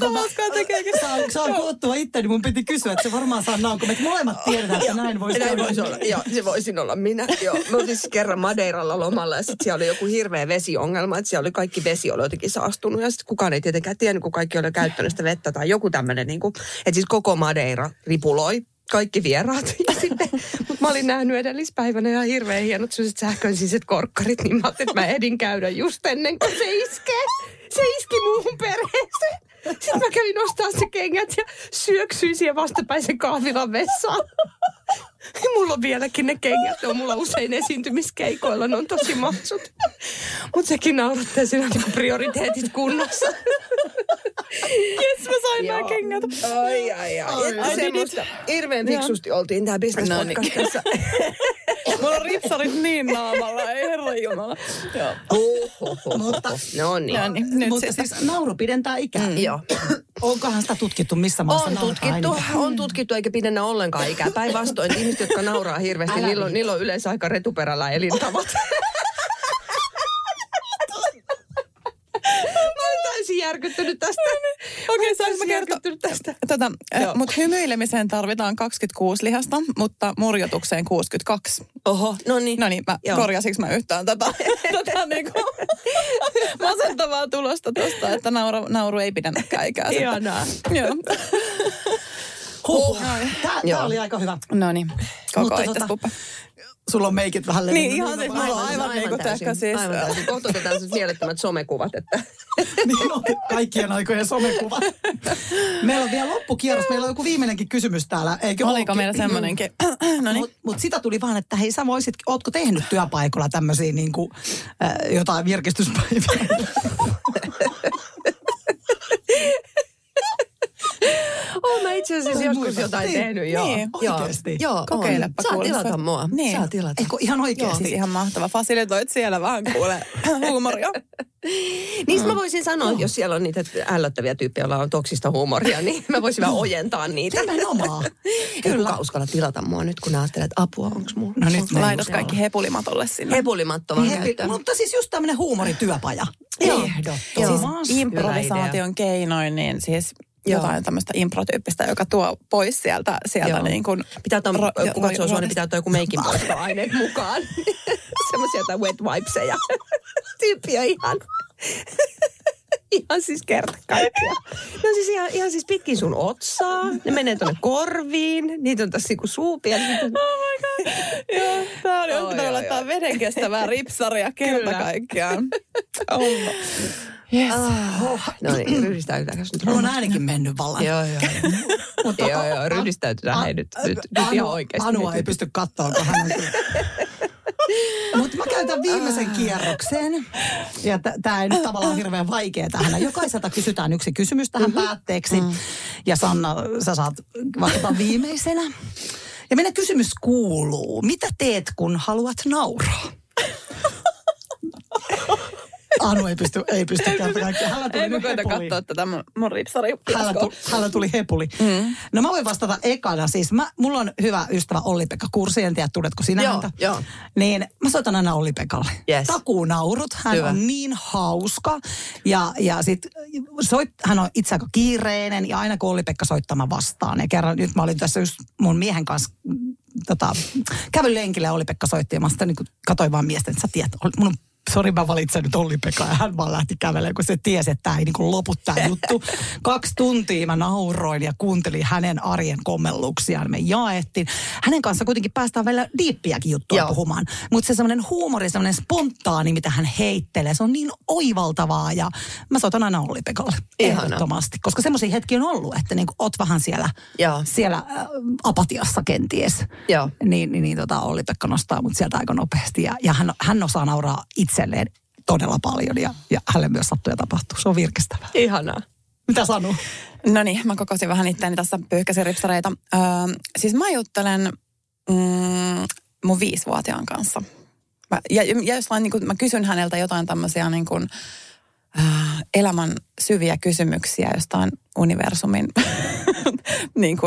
Samaskaan tekeekin. Saan, saan koottua itteni, mun piti kysyä, että se varmaan saa naukun. Me molemmat tiedetään, että näin voisi Näin olla. voisi olla. Joo, se voisin olla minä. Joo. Mä olin siis kerran Madeiralla lomalla ja sitten siellä oli joku hirveä vesiongelma, että siellä oli kaikki vesi oli jotenkin saastunut ja sitten kukaan ei tietenkään tiennyt, kun kaikki oli käyttänyt sitä vettä tai joku tämmöinen, niin kuin, että siis koko Madeira ripuloi kaikki vieraat. Ja sitten, mutta mä olin nähnyt edellispäivänä ihan hirveän hienot sellaiset sähköisiset korkkarit, niin mä ajattelin, että mä ehdin käydä just ennen kuin se iskee. Se iski muuhun perheeseen. Sitten mä kävin ostaa se kengät ja syöksyin siihen vastapäisen kahvilan vessaan. Mulla on vieläkin ne kengät, ne on mulla usein esiintymiskeikoilla, ne on tosi maksut. Mutta sekin naurattaa, siinä on niinku prioriteetit kunnossa. Jes, mä sain nämä kengät. Ai, ai, ai. Ai, Että semmoista hirveän fiksusti oltiin tää business No niin. podcastissa. Mulla on ripsarit niin naamalla, ei herra jumala. Joo. Mutta, No niin. No niin, nyt mutta se siis nauru pidentää ikää. Joo. Onkohan sitä tutkittu missä maassa On tutkittu, eniten? on tutkittu eikä pidennä ollenkaan ikää. Päinvastoin ihmiset, jotka nauraa hirveästi, niillä on, niillä on yleensä aika retuperällä elintavat. Mä oon täysin järkyttynyt tästä. Okei, Mä saanko oon mä täysin kertoa? järkyttynyt tästä. Tota, Joo. mutta hymyilemiseen tarvitaan 26 lihasta, mutta murjotukseen 62. Oho, no niin. No niin, mä Joo. korjasinko mä yhtään tätä, tätä niinku masentavaa tulosta tosta, että nauru, nauru ei pidennäkään ikää. sitten. Ihanaa. Joo. Huh. Joo. tää oli aika hyvä. No niin, koko Mutta itse tota-. Sulla on meikit vähän Niin, levinnyt. ihan siis mulla on aivan niinku täysin, teko siis. Aivan täysin. Kohta otetaan sellaiset mielettömät somekuvat, että niin on kaikkien aikojen somekuva. Meillä on vielä loppukierros. Meillä on joku viimeinenkin kysymys täällä. Eikö Oliko meillä semmoinenkin? no niin. Mutta mut sitä tuli vaan, että hei sä voisit, ootko tehnyt työpaikalla tämmöisiä niin kuin, äh, jotain virkistyspäiviä? Oon mä itse asiassa Ei joskus muista. jotain Niin, tehnyt, joo. niin, joo. oikeesti. Joo, Kokeilepa. Saa kuule. tilata mua. Niin. Saa tilata. Eikö ihan oikeasti? Siis ihan mahtava. Fasilitoit siellä vähän kuule huumoria. Niistä mä voisin sanoa, jos siellä on niitä ällöttäviä tyyppejä, joilla on toksista huumoria, niin mä voisin vähän ojentaa niitä. Nimenomaan. Ei kukaan uskalla tilata mua nyt, kun ajattelee, että apua, onko mulla? No nyt Laitat kaikki hepulimatolle sinne. Hepulimatto vaan Hepi, käyttöön. mutta siis just tämmöinen huumorityöpaja. Joo. Ehdottomasti. Siis improvisaation keinoin, niin siis Joo. jotain tämmöistä improtyyppistä, joka tuo pois sieltä, sieltä Joo. niin kuin... Pitää ottaa, ro- kun katsoo sua, niin pitää ottaa joku meikin poistoaineet mukaan. Semmoisia jotain wet wipeseja. Tyyppiä ihan. ihan siis kerta kaikkiaan. Ne on siis ihan, ihan siis pitkin sun otsaa. Ne menee tuonne korviin. Niitä on tässä niinku suupia. Oh my god. Joo, tää oli Oi, oikein oi, laittaa oi. veden kestävää ripsaria kerta kaikkiaan. Oh. Yes. No niin, ryhdistäytytäänkö nyt? Mulla on äänikin mennyt vallan. Joo, joo. Mutta Joo, joo, ryhdistäytytään hei nyt, nyt, nyt ihan oikeasti. Anua ei pysty katsoa, kun hän on. Mutta mä käytän viimeisen kierroksen. Ja tämä ei nyt tavallaan hirveän vaikea tähän. Jokaiselta kysytään yksi kysymys tähän päätteeksi. Ja Sanna, sä saat vastata viimeisenä. Ja meidän kysymys kuuluu, mitä teet, kun haluat nauraa? Anu ei pysty, ei pysty kerta kaikkiaan. Hänellä tuli Ei koita katsoa tätä mun, ripsari. Hänellä, tuli, hänellä tuli hepuli. Mm. No mä voin vastata ekana. Siis mä, mulla on hyvä ystävä Olli-Pekka Kursi, en tiedä tunnetko sinä Joo, häntä. joo. Niin mä soitan aina Olli-Pekalle. Yes. Takuunaurut. Hän Hyvä. on niin hauska. Ja, ja sit soit, hän on itse aika kiireinen ja aina kun Olli-Pekka soittaa mä vastaan. Ja kerran nyt mä olin tässä just mun miehen kanssa tota, kävin lenkille ja Olli-Pekka soitti ja mä sitten niin katsoin vaan miestä, että sä tiedät, mun on sori mä valitsen nyt Olli-Pekka ja hän vaan lähti kävelemään, kun se tiesi, että tämä ei niin lopu tämä juttu. Kaksi tuntia mä nauroin ja kuuntelin hänen arjen kommelluksiaan. Me jaettiin. Hänen kanssa kuitenkin päästään vielä diippiäkin juttua Joo. puhumaan. Mutta se semmoinen huumori, semmoinen spontaani, mitä hän heittelee, se on niin oivaltavaa ja mä soitan aina Olli-Pekalle. Ihana. Ehdottomasti. Koska semmoisia hetkiä on ollut, että niin oot vähän siellä, Joo. siellä äh, apatiassa kenties. Joo. Niin, niin, niin tota, Olli-Pekka nostaa mut sieltä aika nopeasti. Ja, ja hän, hän osaa nauraa itselleen todella paljon ja, ja hänelle myös sattuu ja tapahtuu. Se on virkistävää. Ihanaa. Mitä sanoo? No niin, mä kokosin vähän itseäni tässä pyyhkäsin ripsareita. Öö, siis mä juttelen mm, mun viisivuotiaan kanssa. Mä, ja, ja jostain, niin kun, mä kysyn häneltä jotain tämmöisiä niin kun, äh, elämän syviä kysymyksiä jostain universumin niin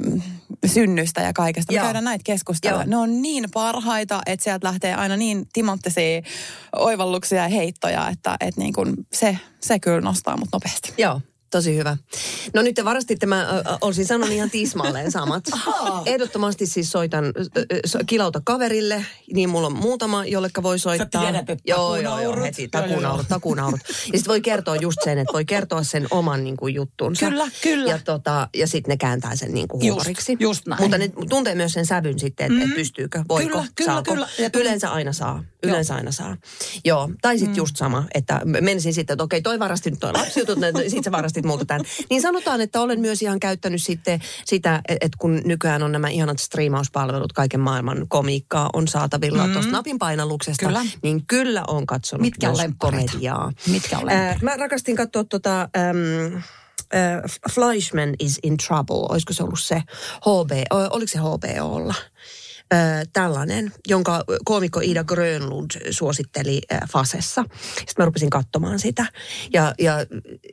mm, synnystä ja kaikesta. Me Joo. käydään näitä keskusteluja. Joo. Ne on niin parhaita, että sieltä lähtee aina niin timanttisia oivalluksia ja heittoja, että, että niin kun se, se kyllä nostaa mut nopeasti. Joo, tosi hyvä. No nyt te varastitte, mä ö, olisin sanonut ihan tismalleen samat. Ehdottomasti siis soitan, so, kilauta kaverille, niin mulla on muutama, jolleka voi soittaa. tiedät, että joo, joo, joo, heti Joo, joo, takuunaurut, takuunaurut. Ja sitten voi kertoa just sen, että voi kertoa sen oman niin kuin, juttunsa. Kyllä, kyllä. Ja, tota, ja sitten ne kääntää sen niin kuin, Just, huumoriksi. just näin. Mutta ne tuntee myös sen sävyn sitten, että mm-hmm. et pystyykö, voiko, Kyllä, kyllä, saako. kyllä. Ja- Yleensä aina saa. Yleensä aina saa. Joo, tai sitten just sama, että menisin sitten, että okei, toi varasti nyt toi lapsijutut, sitten sä varastit multa tämän. Niin sanotaan, että olen myös ihan käyttänyt sitten sitä, että kun nykyään on nämä ihanat striimauspalvelut, kaiken maailman komiikkaa on saatavilla mm. tuosta napin painalluksesta, Kyllä. niin kyllä on katsonut Mitkä myös lemppareita? komediaa. Mitkä on lemppareita? Äh, mä rakastin katsoa tota... Ähm, äh, Fleischman is in trouble, olisiko se ollut se HB, oliko se HBOlla? Äh, tällainen, jonka koomikko Ida Grönlund suositteli äh, Fasessa. Sitten mä rupesin katsomaan sitä. Ja, ja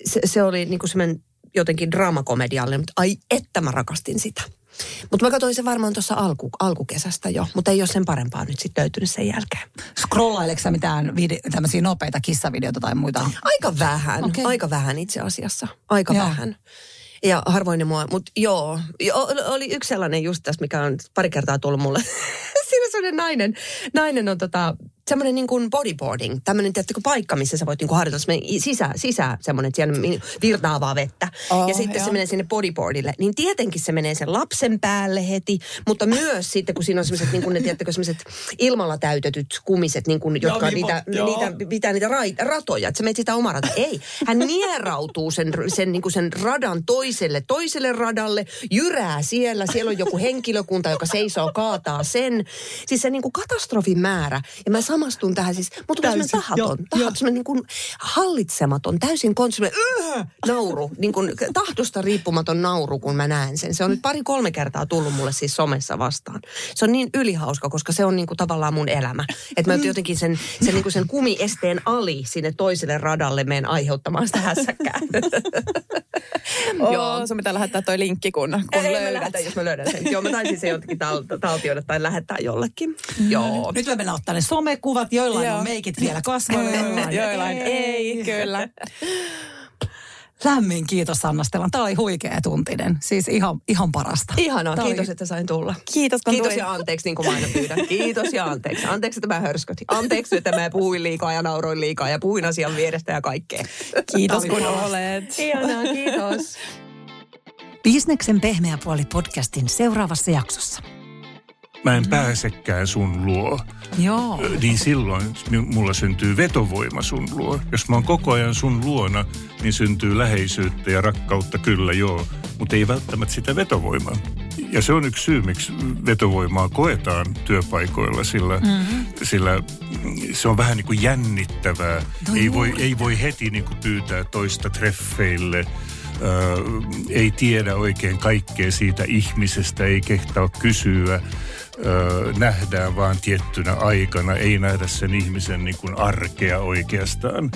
se, se oli niinku semmoinen jotenkin draamakomediallinen, mutta ai että mä rakastin sitä. Mutta mä katsoin sen varmaan tuossa alku, alkukesästä jo, mutta ei ole sen parempaa nyt sitten löytynyt sen jälkeen. Scrollaileeko sä mitään vide- tämmöisiä nopeita kissavideoita tai muita? Aika vähän, okay. aika vähän itse asiassa. Aika Joo. vähän. Ja harvoin ne mua, mutta joo, jo, oli yksi sellainen just tässä, mikä on pari kertaa tullut mulle. Siinä sellainen nainen, nainen on tota, semmoinen niin kuin bodyboarding, tämmöinen tiettäkö, paikka, missä sä voit niin kuin harjoitella semmoinen sisä, sisä semmoinen, että siellä virtaavaa vettä. Oh, ja sitten joo. se menee sinne bodyboardille. Niin tietenkin se menee sen lapsen päälle heti, mutta myös sitten, kun siinä on semmoiset, niin kuin ne, tiedättekö, semmoiset ilmalla täytetyt kumiset, niin kuin, jotka Joo, niitä, joo. niitä, pitää niitä rai, ratoja, että sä menet sitä omaa rataa. Ei, hän nierautuu sen, sen, niin kuin sen radan toiselle, toiselle radalle, jyrää siellä, siellä on joku henkilökunta, joka seisoo, kaataa sen. Siis se niin kuin katastrofin määrä. Ja mä samastun tähän siis, mutta Täysin, tahaton, joo, tahaton semmoinen niin kuin hallitsematon, täysin konsumen, nauru, niin kuin tahdosta riippumaton nauru, kun mä näen sen. Se on nyt pari-kolme kertaa tullut mulle siis somessa vastaan. Se on niin ylihauska, koska se on niin kuin tavallaan mun elämä. Että mä jotenkin sen, sen, niin kuin sen kumiesteen ali sinne toiselle radalle menen aiheuttamaan sitä hässäkkää. Oh, Joo. sun pitää lähettää toi linkki, kun, kun Ei, mä löydät. lähetän, jos mä löydän sen. Joo, mä taisin se jotenkin tal- taltioida tai lähettää jollekin. Joo. Nyt me mennään ottaa ne somekuvat, joillain Joo. on meikit vielä kasvoilla, joillain, Joillain ei, kyllä. Lämmin kiitos Sanna Stellan. Tämä oli huikea tuntinen. Siis ihan, ihan parasta. Ihanaa, oli- kiitos, että sain tulla. Kiitos, kun Kiitos ja anteeksi, niin kuin mä aina pyydän. Kiitos ja anteeksi. Anteeksi, että mä hörskötin. Anteeksi, että mä puhuin liikaa ja nauroin liikaa ja puhuin asian vierestä ja kaikkea. Kiitos, oli kun parasta. olet. Ihanaa, kiitos. Bisneksen pehmeä puoli podcastin seuraavassa jaksossa. Mä en pääsekään sun luo. Joo. Niin silloin mulla syntyy vetovoima sun luo. Jos mä oon koko ajan sun luona, niin syntyy läheisyyttä ja rakkautta kyllä joo, mutta ei välttämättä sitä vetovoimaa. Ja se on yksi syy, miksi vetovoimaa koetaan työpaikoilla, sillä, mm-hmm. sillä se on vähän niin kuin jännittävää. No ei, voi, ei voi heti niin kuin pyytää toista treffeille. Ö, ei tiedä oikein kaikkea siitä ihmisestä, ei kehtaa kysyä nähdään vaan tiettynä aikana, ei nähdä sen ihmisen niin kuin arkea oikeastaan.